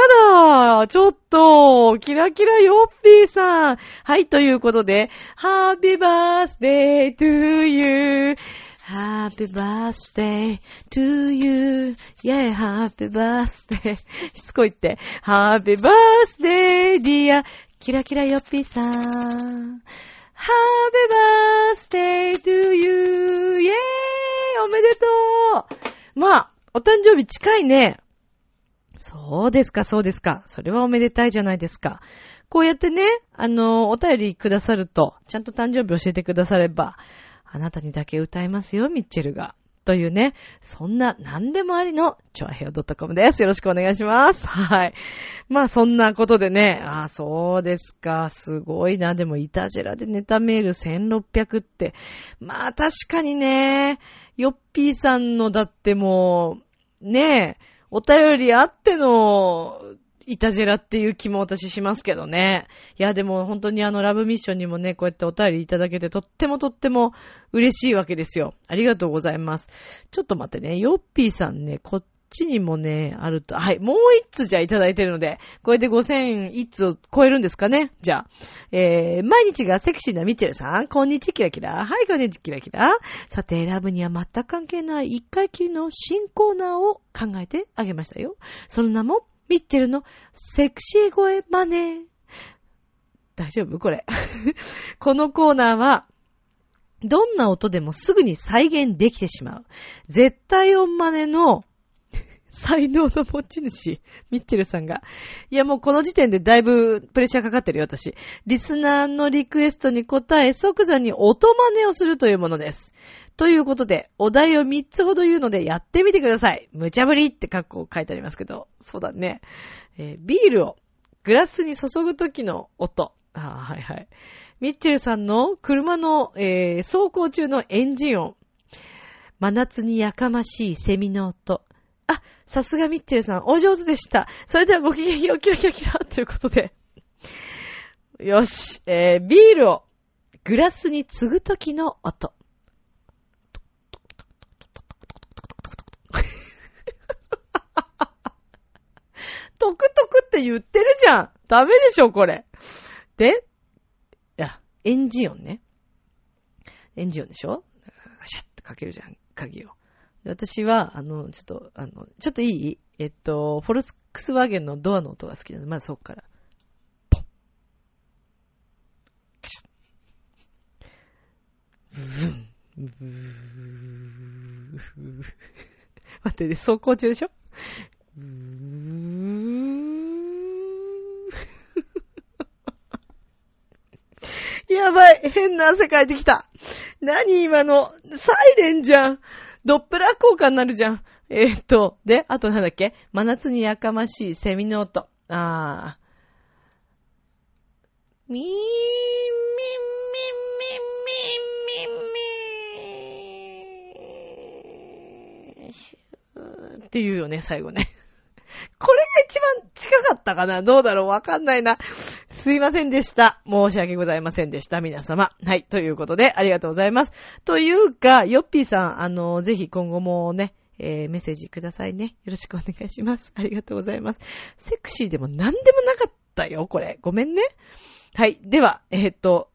だちょっと、キラキラヨッピーさん。はい、ということで、Happy Birthday to you. Happy birthday to you. Yeah, happy birthday. <laughs> しつこいって。Happy birthday, dear. キラキラヨッピーさん。Happy birthday to you. Yeah, おめでとう。まあ、お誕生日近いね。そうですか、そうですか。それはおめでたいじゃないですか。こうやってね、あの、お便りくださると、ちゃんと誕生日教えてくだされば、あなたにだけ歌いますよ、ミッチェルが。というね、そんな何でもありの、チョアヘオ .com です。よろしくお願いします。はい。まあそんなことでね、ああ、そうですか、すごいな。でも、イタジェラでネタメール1600って、まあ確かにね、ヨッピーさんのだってもう、ねえ、お便りあっての、いたじらっていう気も私しますけどね。いや、でも本当にあのラブミッションにもね、こうやってお便りいただけてとってもとっても嬉しいわけですよ。ありがとうございます。ちょっと待ってね、ヨッピーさんね、こっちにもね、あると、はい、もう一通じゃあいただいてるので、これで5000一通を超えるんですかねじゃあ。えー、毎日がセクシーなミッチェルさん、こんにちキラキラ。はい、こんにちキラキラ。さて、ラブには全く関係ない一回きりの新コーナーを考えてあげましたよ。その名も、ミッチェルの？セクシー声マネー。大丈夫？これ。<laughs> このコーナーは、どんな音でもすぐに再現できてしまう。絶対音真似の才能の持ち主、ミッチェルさんが。いやもうこの時点でだいぶプレッシャーかかってるよ、私。リスナーのリクエストに応え、即座に音真似をするというものです。ということで、お題を3つほど言うのでやってみてください。無茶ぶりって格好書いてありますけど。そうだね。えー、ビールをグラスに注ぐときの音。あはいはい。ミッチェルさんの車の、えー、走行中のエンジン音。真夏にやかましいセミの音。あ、さすがミッチェルさん、お上手でした。それではごきげんよう、キラキラキラ、ということで。よし、えー、ビールをグラスに継ぐときの音。トクトクって言ってるじゃんダメでしょ、これ。で、いや、エンジン音ね。エンジン音でしょ？ガシャッてかけるじゃん、鍵を。私は、あの、ちょっと、あの、ちょっといい？えっと、フォルクスワーゲンのドアの音が好きなので、まずそこから。ポン。カシャッ。ブーン。ブー待って、走行中でしょブーやばい変な汗かいてきた何今の？サイレンじゃんドップラー効果になるじゃん。えー、っと、で、あとなんだっけ？真夏にやかましいセミの音。あー。みー、みー、みー、みー、みー、みー。って言うよね、最後ね。これが一番近かったかな？どうだろう？わかんないな。すいませんでした。申し訳ございませんでした。皆様。はい。ということで、ありがとうございます。というか、ヨッピーさん、あの、ぜひ今後もね、えー、メッセージくださいね。よろしくお願いします。ありがとうございます。セクシーでも何でもなかったよ、これ。ごめんね。はい。では、えー、っと、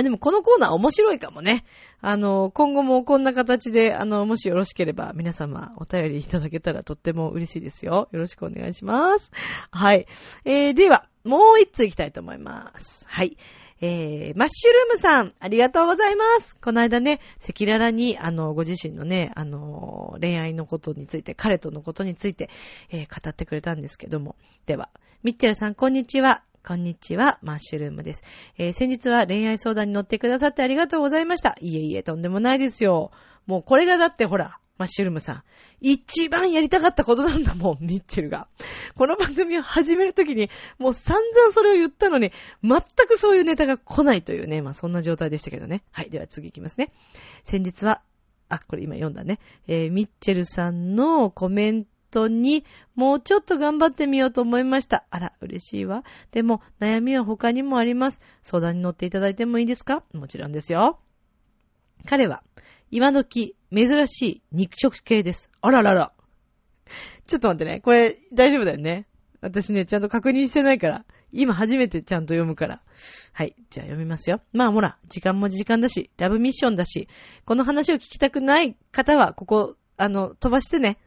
あ、でもこのコーナー面白いかもね。あの、今後もこんな形で、あの、もしよろしければ皆様お便りいただけたらとっても嬉しいですよ。よろしくお願いします。はい。えー、では、もう一つ行きたいと思います。はい。えー、マッシュルームさん、ありがとうございます。この間ね、赤裸々に、あの、ご自身のね、あの、恋愛のことについて、彼とのことについて、えー、語ってくれたんですけども。では、ミッチェルさん、こんにちは。こんにちは、マッシュルームです。えー、先日は恋愛相談に乗ってくださってありがとうございました。いえいえ、とんでもないですよ。もうこれがだってほら、マッシュルームさん。一番やりたかったことなんだもん、ミッチェルが。この番組を始めるときに、もう散々それを言ったのに、全くそういうネタが来ないというね、まあそんな状態でしたけどね。はい、では次行きますね。先日は、あ、これ今読んだね。えー、ミッチェルさんのコメントトに、もうちょっと頑張ってみようと思いました。あら、嬉しいわ。でも、悩みは他にもあります。相談に乗っていただいてもいいですか？もちろんですよ。彼は、今時、珍しい肉食系です。あららら。ちょっと待ってね。これ、大丈夫だよね。私ね、ちゃんと確認してないから。今初めてちゃんと読むから。はい。じゃあ読みますよ。まあほら、時間も時間だし、ラブミッションだし、この話を聞きたくない方は、ここ、あの、飛ばしてね。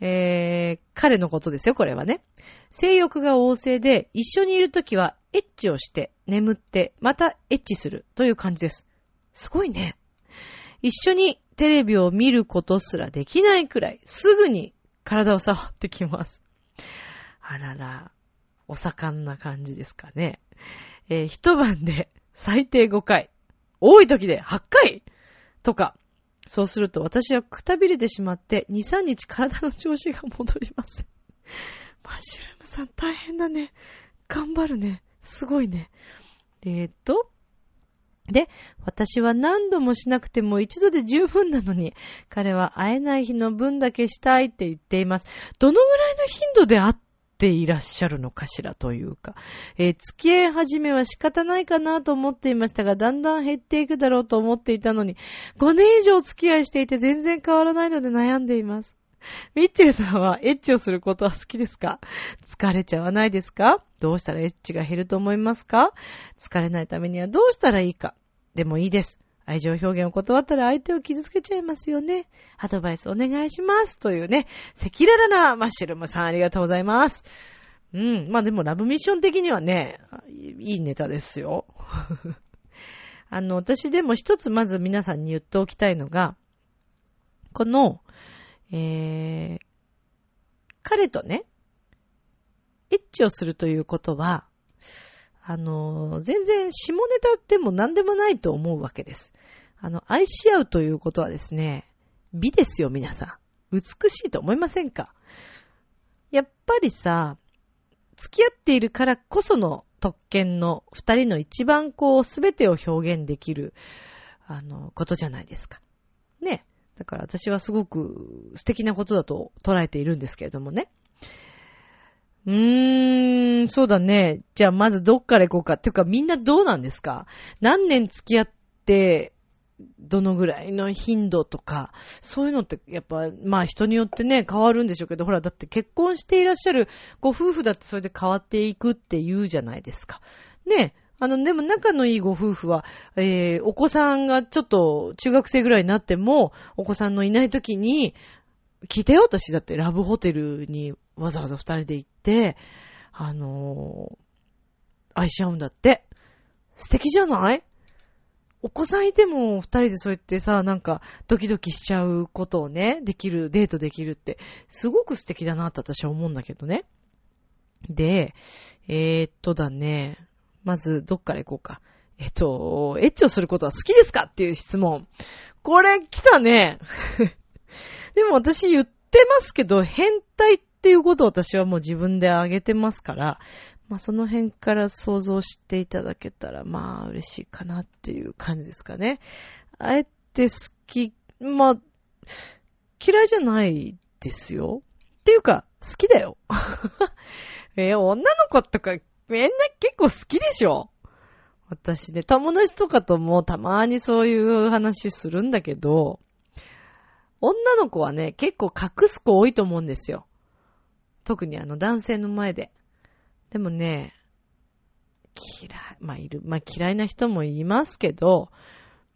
えー、彼のことですよ、これはね。性欲が旺盛で、一緒にいるときは、エッチをして、眠って、またエッチするという感じです。すごいね。一緒にテレビを見ることすらできないくらい、すぐに体を触ってきます。あらら、お盛んな感じですかね。えー、一晩で最低5回、多い時で8回とか、そうすると私はくたびれてしまって2、3日体の調子が戻りません。<laughs> マッシュルームさん大変だね。頑張るね。すごいね。えー、っと、で、私は何度もしなくても一度で十分なのに、彼は会えない日の分だけしたいって言っています。どのぐらいの頻度で会っていらっしゃるのかしらというか、えー、付き合い始めは仕方ないかなと思っていましたが、だんだん減っていくだろうと思っていたのに、5年以上付き合いしていて全然変わらないので悩んでいます。ミッチェルさんはエッチをすることは好きですか？疲れちゃわないですか？どうしたらエッチが減ると思いますか？疲れないためにはどうしたらいいか？でもいいです。愛情表現を断ったら相手を傷つけちゃいますよね。アドバイスお願いします。というね、赤裸々なマッシュルームさんありがとうございます。うん。まあでもラブミッション的にはね、いいネタですよ。<laughs> あの、私でも一つまず皆さんに言っておきたいのが、この、えー、彼とね、エッチをするということは、あの、全然下ネタでも何でもないと思うわけです。あの、愛し合うということはですね、美ですよ、皆さん。美しいと思いませんか？やっぱりさ、付き合っているからこその特権の二人の一番こう、すべてを表現できる、あの、ことじゃないですか。ね。だから私はすごく素敵なことだと捉えているんですけれどもね。うーん、そうだね。じゃあまずどっから行こうか。っていうかみんなどうなんですか？何年付き合って、どのぐらいの頻度とか、そういうのってやっぱ、まあ人によってね、変わるんでしょうけど、ほら、だって結婚していらっしゃるご夫婦だってそれで変わっていくって言うじゃないですか。ね。あの、でも仲のいいご夫婦は、えー、お子さんがちょっと中学生ぐらいになっても、お子さんのいない時に、聞いてよ、私だってラブホテルにわざわざ二人で行って、あのー、愛し合うんだって。素敵じゃない？お子さんいても二人でそうやってさ、なんかドキドキしちゃうことをね、できる、デートできるって、すごく素敵だなって私は思うんだけどね。で、えー、っとだね、まずどっから行こうか。えっと、エッチをすることは好きですかっていう質問。これ来たね。<laughs> でも私言ってますけど、変態ってっていうことを私はもう自分であげてますから、まあその辺から想像していただけたら、まあ嬉しいかなっていう感じですかね。あえて好き、まあ、嫌いじゃないですよ。っていうか、好きだよ。<laughs> え女の子とか、みんな結構好きでしょ？私ね、友達とかともたまにそういう話するんだけど、女の子はね、結構隠す子多いと思うんですよ。特にあの男性の前で。でもね、嫌い、まあいる、まあ嫌いな人もいますけど、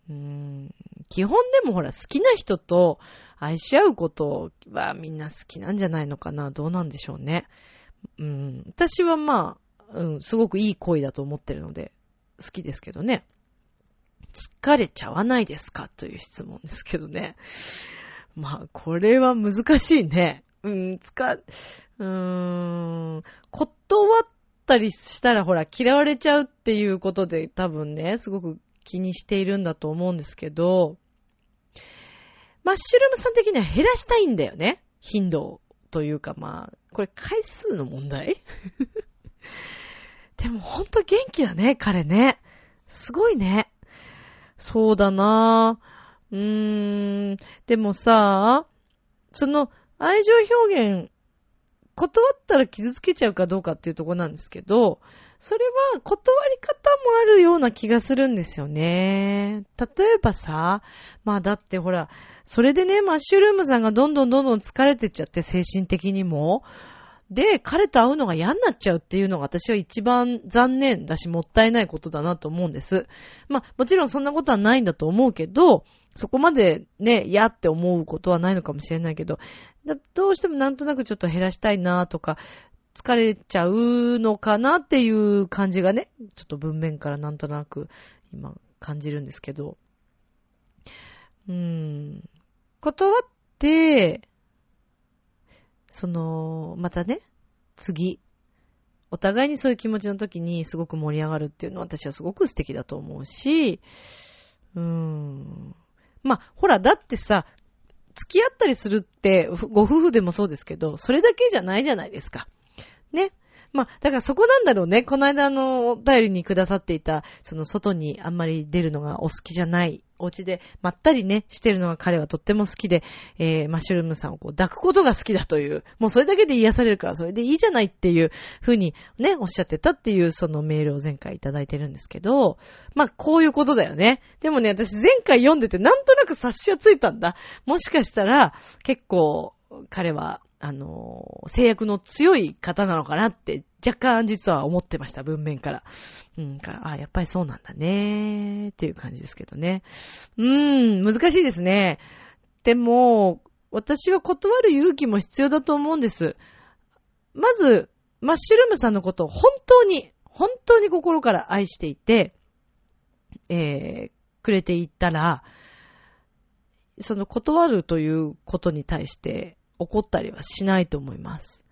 うーん、基本でもほら好きな人と愛し合うことはみんな好きなんじゃないのかなどうなんでしょうね。うん、私はまあ、うん、すごくいい恋だと思ってるので、好きですけどね。疲れちゃわないですか？という質問ですけどね。まあ、これは難しいね。うん、つか、うーん、断ったりしたらほら嫌われちゃうっていうことで多分ね、すごく気にしているんだと思うんですけど、マッシュルームさん的には減らしたいんだよね。頻度というかまあ、これ回数の問題？<laughs> でもほんと元気だね、彼ね。すごいね。そうだなぁ。うーん、でもさ、その愛情表現、断ったら傷つけちゃうかどうかっていうとこなんですけど、それは断り方もあるような気がするんですよね。例えばさ、まあだってほら、それでね、マッシュルームさんがどんどんどんどん疲れてっちゃって、精神的にも。で、彼と会うのが嫌になっちゃうっていうのが私は一番残念だし、もったいないことだなと思うんです。まあ、もちろんそんなことはないんだと思うけど、そこまでね、嫌って思うことはないのかもしれないけど、どうしてもなんとなくちょっと減らしたいなとか、疲れちゃうのかなっていう感じがね、ちょっと文面からなんとなく今感じるんですけど。うーん。断って、その、またね、次、お互いにそういう気持ちの時にすごく盛り上がるっていうのは私はすごく素敵だと思うし、うーん。まあ、ほら、だってさ、付き合ったりするって、ご夫婦でもそうですけど、それだけじゃないじゃないですか。ね。まあ、だからそこなんだろうね。この間のお便りにくださっていた、その外にあんまり出るのがお好きじゃないお家でまったりね、してるのが彼はとっても好きで、えー、マッシュルームさんをこう抱くことが好きだという、もうそれだけで癒されるからそれでいいじゃないっていうふうにね、おっしゃってたっていうそのメールを前回いただいてるんですけど、まあこういうことだよね。でもね、私前回読んでてなんとなく察しはついたんだ。もしかしたら結構彼はあの、制約の強い方なのかなって若干実は思ってました、文面から。うん、かあ、やっぱりそうなんだねっていう感じですけどね。うーん、難しいですね。でも、私は断る勇気も必要だと思うんです。まず、マッシュルームさんのことを本当に、本当に心から愛していて、えー、くれていったら、その断るということに対して怒ったりはしないと思います。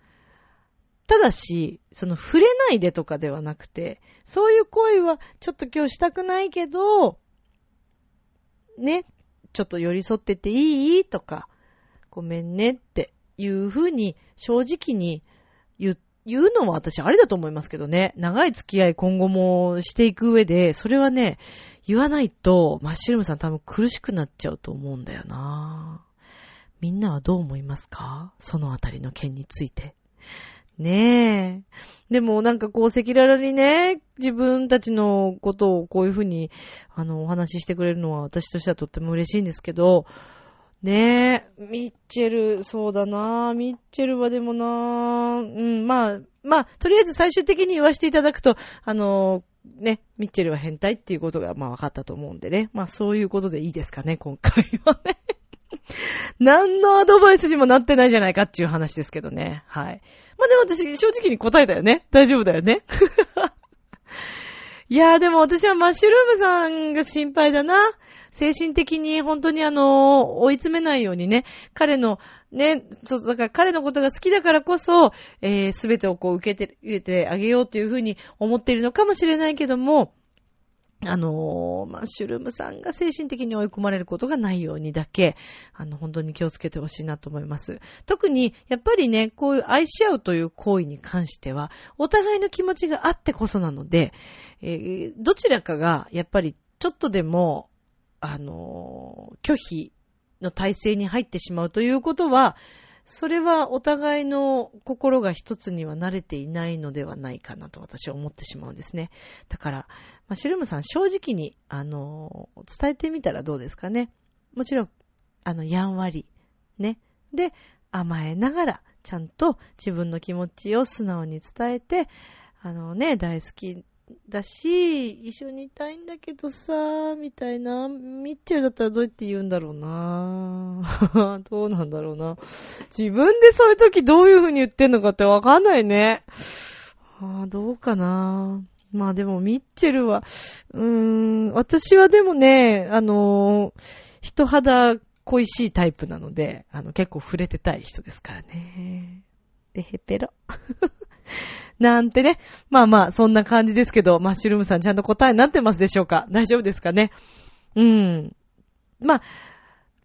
ただし、その触れないでとかではなくて、そういう行為はちょっと今日したくないけど、ね、ちょっと寄り添ってていい？とか、ごめんねっていうふうに正直に言言うのは私ありだと思いますけどね。長い付き合い今後もしていく上で、それはね、言わないと、マッシュルームさん多分苦しくなっちゃうと思うんだよなみんなはどう思いますか？そのあたりの件について。ねえ。でもなんかこう赤裸々にね、自分たちのことをこういうふうに、あの、お話ししてくれるのは私としてはとっても嬉しいんですけど、ねえ、ミッチェル、そうだなミッチェルはでもなうん、まあ、まあ、とりあえず最終的に言わせていただくと、あの、ね、ミッチェルは変態っていうことが、まあ分かったと思うんでね。まあそういうことでいいですかね、今回はね。<laughs> 何のアドバイスにもなってないじゃないかっていう話ですけどね。はい。まあでも私、正直に答えたよね。大丈夫だよね。<laughs> いやーでも私はマッシュルームさんが心配だな。精神的に本当にあの、追い詰めないようにね、彼の、ね、そう、だから彼のことが好きだからこそ、えー、すべてをこう受けて、入れてあげようというふうに思っているのかもしれないけども、あのー、マッシュルームさんが精神的に追い込まれることがないようにだけ、あの、本当に気をつけてほしいなと思います。特に、やっぱりね、こういう愛し合うという行為に関しては、お互いの気持ちがあってこそなので、えー、どちらかが、やっぱり、ちょっとでも、あの、拒否の体制に入ってしまうということは、それはお互いの心が一つには慣れていないのではないかなと私は思ってしまうんですね。だから、まあ、シュルムさん正直に、あの、伝えてみたらどうですかね。もちろん、あの、やんわり、ね。で、甘えながら、ちゃんと自分の気持ちを素直に伝えて、あのね、大好きだし、一緒にいたいんだけどさ、みたいな。ミッチェルだったらどうやって言うんだろうな <laughs> どうなんだろうな。自分でそういう時どういう風に言ってんのかってわかんないね。あ、どうかなまあでもミッチェルは、うーん、私はでもね、あのー、人肌恋しいタイプなので、あの、結構触れてたい人ですからね。で、へぺろ。<laughs> なんてね。まあまあ、そんな感じですけど、マッシュルームさんちゃんと答えになってますでしょうか？大丈夫ですかね？うん。まあ、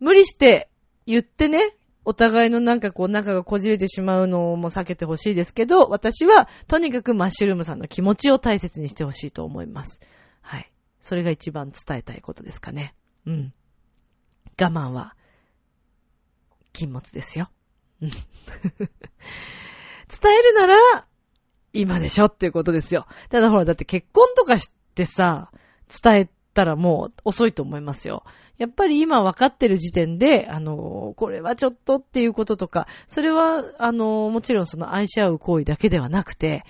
無理して言ってね、お互いのなんかこう仲がこじれてしまうのも避けてほしいですけど、私はとにかくマッシュルームさんの気持ちを大切にしてほしいと思います。はい。それが一番伝えたいことですかね。うん。我慢は、禁物ですよ。うん。<laughs> 伝えるなら、今でしょっていうことですよ。ただほら、だって結婚とかしてさ、伝えたらもう遅いと思いますよ。やっぱり今分かってる時点で、あの、これはちょっとっていうこととか、それは、あの、もちろんその愛し合う行為だけではなくて、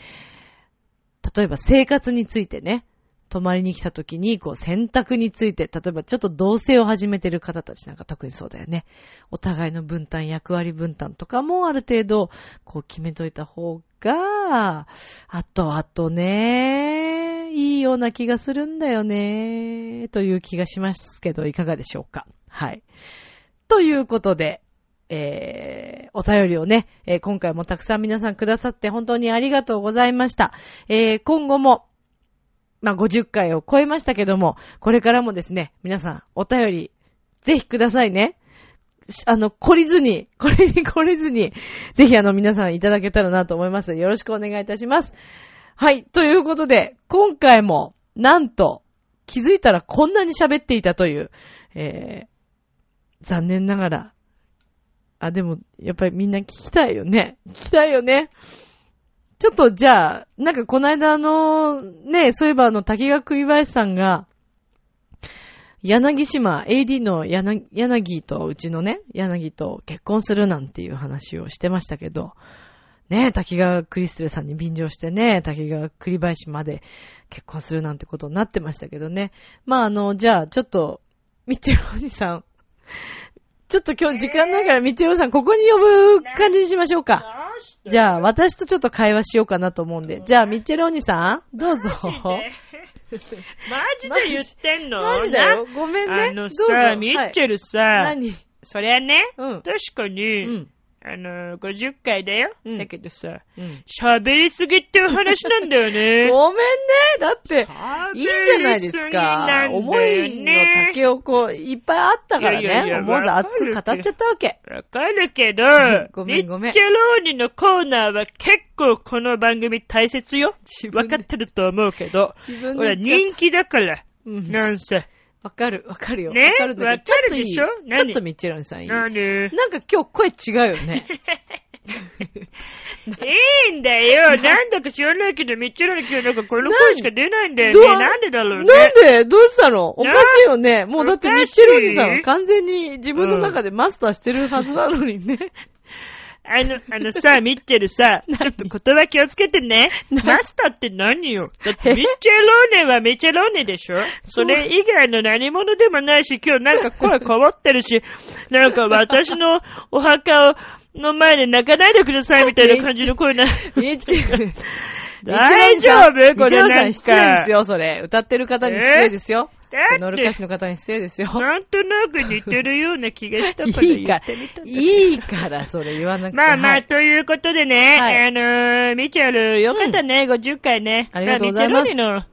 例えば生活についてね、泊まりに来た時に、こう、選択について、例えばちょっと同棲を始めてる方たちなんか特にそうだよね。お互いの分担、役割分担とかもある程度、こう決めといた方が、あとあとね、いいような気がするんだよね、という気がしますけど、いかがでしょうか。はい。ということで、えー、お便りをね、えー、今回もたくさん皆さんくださって本当にありがとうございました。えー、今後も、まあ、50回を超えましたけども、これからもですね、皆さん、お便り、ぜひくださいね。あの、懲りずに、これに懲りずに、ぜひあの、皆さんいただけたらなと思います。よろしくお願いいたします。はい。ということで、今回も、なんと、気づいたらこんなに喋っていたという、えー、残念ながら。あ、でも、やっぱりみんな聞きたいよね。聞きたいよね。ちょっとじゃあ、なんかこの間の、ね、そういえばあの、滝川栗林さんが、柳島、AD の柳、柳と、うちのね、柳と結婚するなんていう話をしてましたけど、ね、滝川クリステルさんに便乗してね、滝川栗林まで結婚するなんてことになってましたけどね。まあ、あの、じゃあ、ちょっと、みちろお兄さん、ちょっと今日時間ないから、みちろさん、ここに呼ぶ感じにしましょうか。じゃあ、私とちょっと会話しようかなと思うんで。じゃあ、ミッチェルお兄さんどうぞ。マジで言ってんの？マジだよ。ごめんね。あのどうぞさ、ミッチェルさ、はい何？そりゃね、うん。確かうに、ん。あの、50回だよ。うんだけどさ、うん。喋りすぎっていう話なんだよね。<laughs> ごめんね。だって、いいじゃないですかね思いの竹をこう、いっぱいあったからいやいやい。思わず熱く語っちゃったわけ。わかるけど、ごめんごめんミッチェローニのコーナーは結構この番組大切よ。わかってると思うけど。自分ほら、で言っちゃっ人気だから。た。うんなんせ。わかる、わかるよ。ね？わかるんだけどわかるでしょ？ちょっといい何？ちょっとミッチェルお兄さんいいなになんか今日声違うよね。い <laughs> いんだよ。<laughs> なんだか知らないけど、ミッチェローニ今日なんかこの声しか出ないんだよね。なんでだろうね。なんで？どうしたの？おかしいよね。もうだってミッチェルお兄さんは完全に自分の中でマスターしてるはずなのにね。あの、あのさ、ミッチェルさ、<laughs> ちょっと言葉気をつけてね。<laughs> マスターって何よ？だってミッチェローネはミッチェローネでしょ？それ以外の何者でもないし、今日なんか声変わってるし、<laughs> なんか私のお墓を、の前で泣かないでくださいみたいな感じの声な。ミッチェル。大丈夫？こミッチェルさんん失礼でかす。よ、それ。歌ってる方に失礼ですよ。だって乗る歌手の方に失礼ですよ。なんとなく似てるような気がしたからいいから言ってみたいいから、それ言わなくて。まあまあ、はいということでね、はいあのー、ミチェル、よかったね、50回ね。ありがとうございますあミチェルにの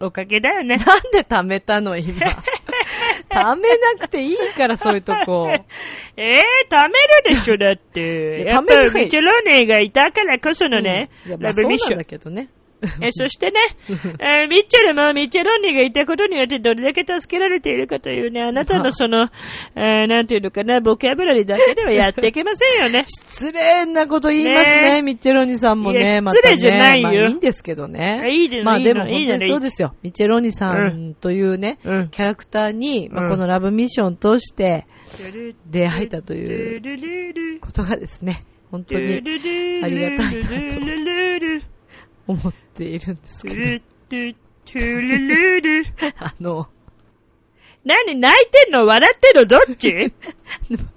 おかげだよね。なんで貯めたの、今。<laughs> 貯めなくていいから、そういうとこ。<laughs> えー、貯めるでしょ、だって。いややっぱミチェローネがいたからこそのね、うんラブミッションだ。けどね。<laughs> えそしてね、えーミッチェルもミッチェローニがいたことによってどれだけ助けられているかというね、あなたのその、<laughs> えーなんていうのかな、ボキャブラリーだけではやっていけませんよね。<laughs> 失礼なこと言いますね、ねミッチェロニさんもね、またね。失礼じゃないよまあいいんですけどね。いいですまあでも本当にそうですよ。ミッチェロニさんというね、うん。キャラクターに、まあうんこのラブミッションを通して出会えたということがですね、本当にあありがたいなと思っているんですけど。<laughs> あの、何泣いてんの笑ってんのどっち？<laughs>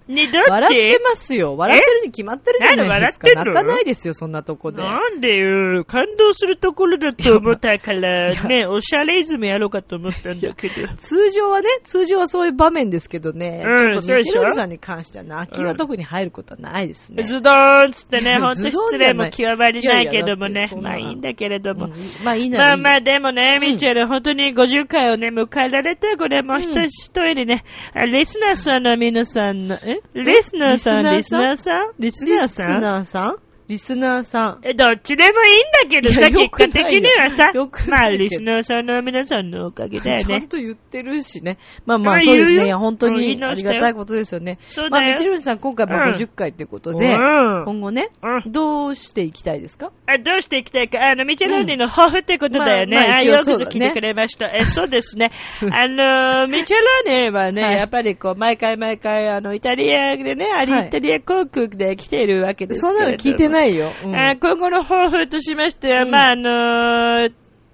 ね、どっち？笑ってますよ。笑ってるに決まってるじゃないですか。何笑ってんの？泣かないですよ、そんなとこで。なんでよ、感動するところだと思ったから、<laughs> ね、おしゃれイズムやろうかと思ったんだけど。<laughs> 通常はね、通常はそういう場面ですけどね、うんちょっとそうでしょ？ミッチェロニさんに関しては泣きは特に入ることはないですね。ズドーンつってね、ほんと失礼も極まりないけどもね。いやいやまあいいんだけれども。うん。まあいいなまあまあ、でもね、うん。ミッチェル、本当に50回をね、迎えられて、これもう一人一人ね、リスナーさんの皆さんの、え？リスナーさん、リスナーさん？リスナーさん？リスナーさん？リスナーさん。え、どっちでもいいんだけどさ、結果的にはさよく、まあ、リスナーさんの皆さんのおかげだよちゃんね。と言ってるしね。まあまああそうですね。いや本当にありがたいことですよね。そうだよまあミッチェ。ロニさん今回もうん50回ということで、うん今後ね、うんどうしていきたいですか？あどうしていきたいか、あの、ミチェローニの抱負ってことだよね。まあよくぞ聞いてくれました。え、そうですね。<laughs> あの、ミチェローニはね、はいやっぱりこう、毎回毎回、あの、イタリアでね、ありはいイタリア航空で来ているわけですそんなの聞いてい。ないよ。うんあ今後の抱負としましては、うんまあ、あの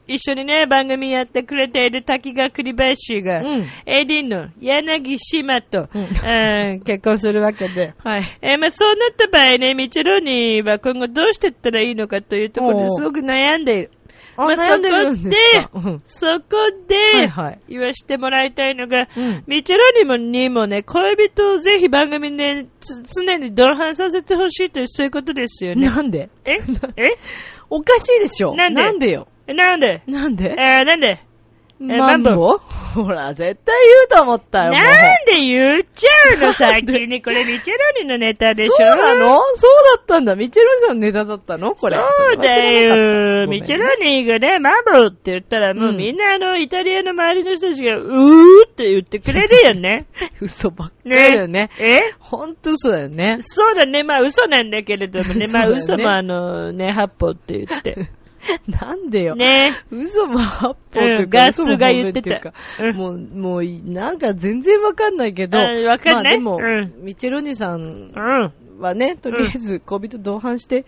一緒にね、番組やってくれている滝川栗林が、うん。AD の柳島と、うんうん結婚するわけで。はい。えーまあ、そうなった場合ね、ミチェローニは今後どうしていったらいいのかというところですごく悩んでいる。あ、まあ悩んでるんですか？うん。そこで、はいはい。言わしてもらいたいのが、うん。ミチェローニもにもね、恋人をぜひ番組でつ常に同伴させてほしいというそういうことですよね。なんで？え？え？<laughs> おかしいでしょ。なんで？なんでよ。なんで？なんで？えー、なんで？マンボウほら、絶対言うと思ったよ。なんで言っちゃうの <laughs> 先に。これミチェローニのネタでしょ？そうなの？そうだったんだ。ミッチェルさんのネタだったの？これ。そうだよ。ミチェローニがね、マンボウって言ったらもううんみんなあの、イタリアの周りの人たちが、うーって言ってくれるよね。<laughs> 嘘ばっかりだよね。え？ほんと嘘だよね。そうだね。まあ嘘なんだけれどもね。まあ <laughs> 嘘もあの、ね、八歩って言って。<laughs> なんでよ。ね。嘘も八方とか、ガスが言っていうかうんもう、もうい、なんか全然わかんないけど、あわかんないまあでも、うんミチェロニさん。はね、とりあえず恋人同伴して、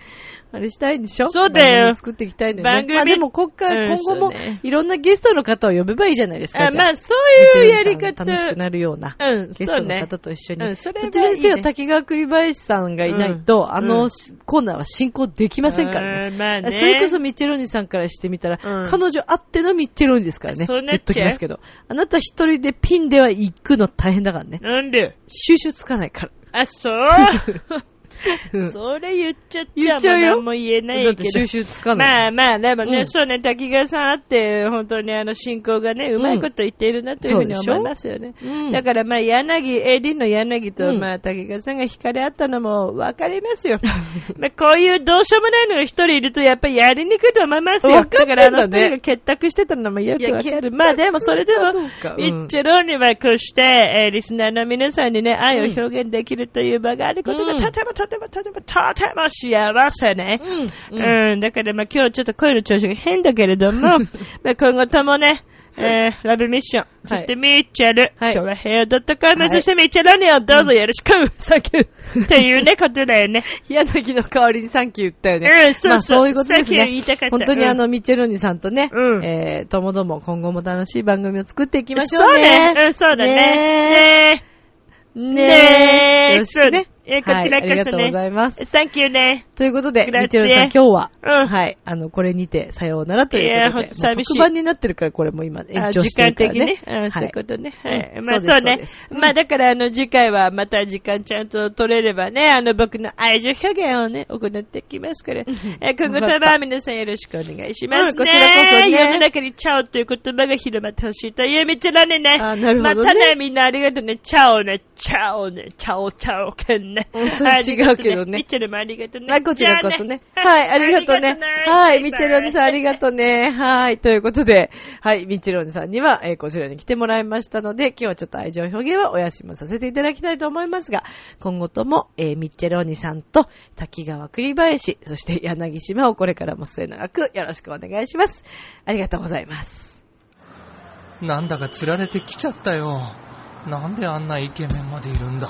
あれしたいんでしょ？そうだよ作っていきたいんだよね。番組まあでも、こっから、うん今後もいろんなゲストの方を呼べばいいじゃないですか。あまあ、そういうやり方。楽しくなるような。うん、ゲストの。方と一緒に。うんそれはどちらに滝川栗林さんがいないと、うんあの、うんコーナーは進行できませんからね。うんまあね。それこそミッチェローニさんからしてみたら、うん彼女あってのミッチェローニですからね。そうなっちゃう言っときますけど。あなた一人でピンでは行くの大変だからね。なんで？収集つかないから。あ、<laughs> それ言っちゃっちゃちゃうよ。もう何も言えないけど。だって収集つかない。まあまあ、でもね、うん。そうね、滝川さんあって、本当にあの、進行がね、うまいこと言っているなというふうに思いますよね。うん。だからまあ、柳、AD の柳と、うん。まあ、滝川さんが惹かれ合ったのもわかりますよ。<laughs> まあ、こういうどうしようもないのが一人いると、やっぱりやりにくいと思いますよ。だね。だからあの二人が結託してたのもよくわかる。まあでもそれでもどうか、ミッチェローにはこうして、えーリスナーの皆さんにね、愛を表現できるという場があることが、うん。とてもとてもとてもとても幸せね。うん。うん。だからまあ今日ちょっと声の調子が変だけれども、まあ今後ともね、えー、ラブミッション、そしてミッチェル、はい今日はヘアドットコム、そしてミッチェルにをどうぞよろしく、サンキューっていうね、ことだよね。柳の代わりにサンキュー言ったよね。うん、そうそう。まあそういうことですサンキュー言い。たかった。本当にあの、ミッチェローニさんとね、うんえー、ともども今後も楽しい番組を作っていき、ましょうね。そうね。うん、そうだね。ねねねよろしくね。えこちらこそねはい、ありがとうございます。サンキューね。ということで、みちろさん今日は、うんはい、あの、これにてさようならということで、と寂しいもう特番になってるから、これも今延あ長時間してるからね。的にね。うん、そういうことね。はい。まあうんそそううねう。まあだからあの次回はまた時間ちゃんと取れればね、あの僕の愛情表現をね、行っていきますから。え今後とも皆さんよろしくお願いしますね。うんこちらこそね世の中にチャオという言葉が広まってほしいという道だねね。あなるほどねまたね、みんなありがとうね。チャオね、チャオね、チャオチャオくんね。うんそれ違うけどねミッチェルもありがとうね。はい、こちらこそね。はい、ありがとうね。はい、ミッチェローニさんありがとうね。はい、ということで、はい、ミッチェローニさんには、えーこちらに来てもらいましたので、今日はちょっと愛情表現はお休みさせていただきたいと思いますが、今後とも、えーミッチェローニさんと、滝川栗林、そして柳島をこれからも末永くよろしくお願いします。ありがとうございます。なんだか釣られてきちゃったよ。なんであんなイケメンまでいるんだ？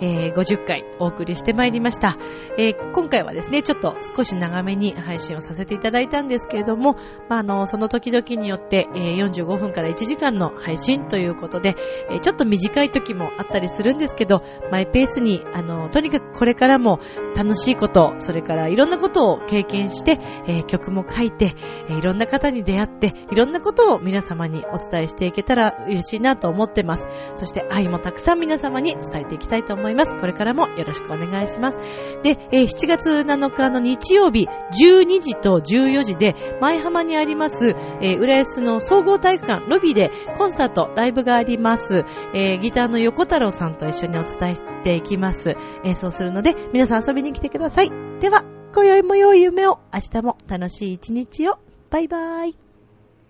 えー50回お送りしてまいりました。えー今回はですね、ちょっと少し長めに配信をさせていただいたんですけれども、まあ、あの、その時々によって、えー45分から1時間の配信ということで、えーちょっと短い時もあったりするんですけど、マイペースに、あの、とにかくこれからも楽しいこと、それからいろんなことを経験して、えー曲も書いて、えーいろんな方に出会って、いろんなことを皆様にお伝えしていけたら嬉しいなと思ってます。そして愛もたくさん皆様に伝えていきたいと思います。これからもよろしくお願いします。で、えー7月7日の日曜日、12時と14時で、前浜にあります、えー浦安の総合体育館ロビーでコンサート、ライブがあります。えーギターの横太郎さんと一緒にお伝えしていきます。演奏するので、皆さん遊びに来てください。では、今宵も良い夢を、明日も楽しい一日を。バイバイ。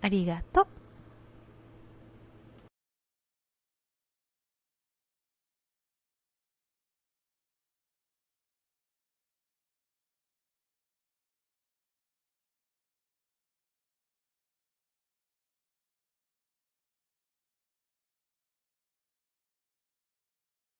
ありがとう。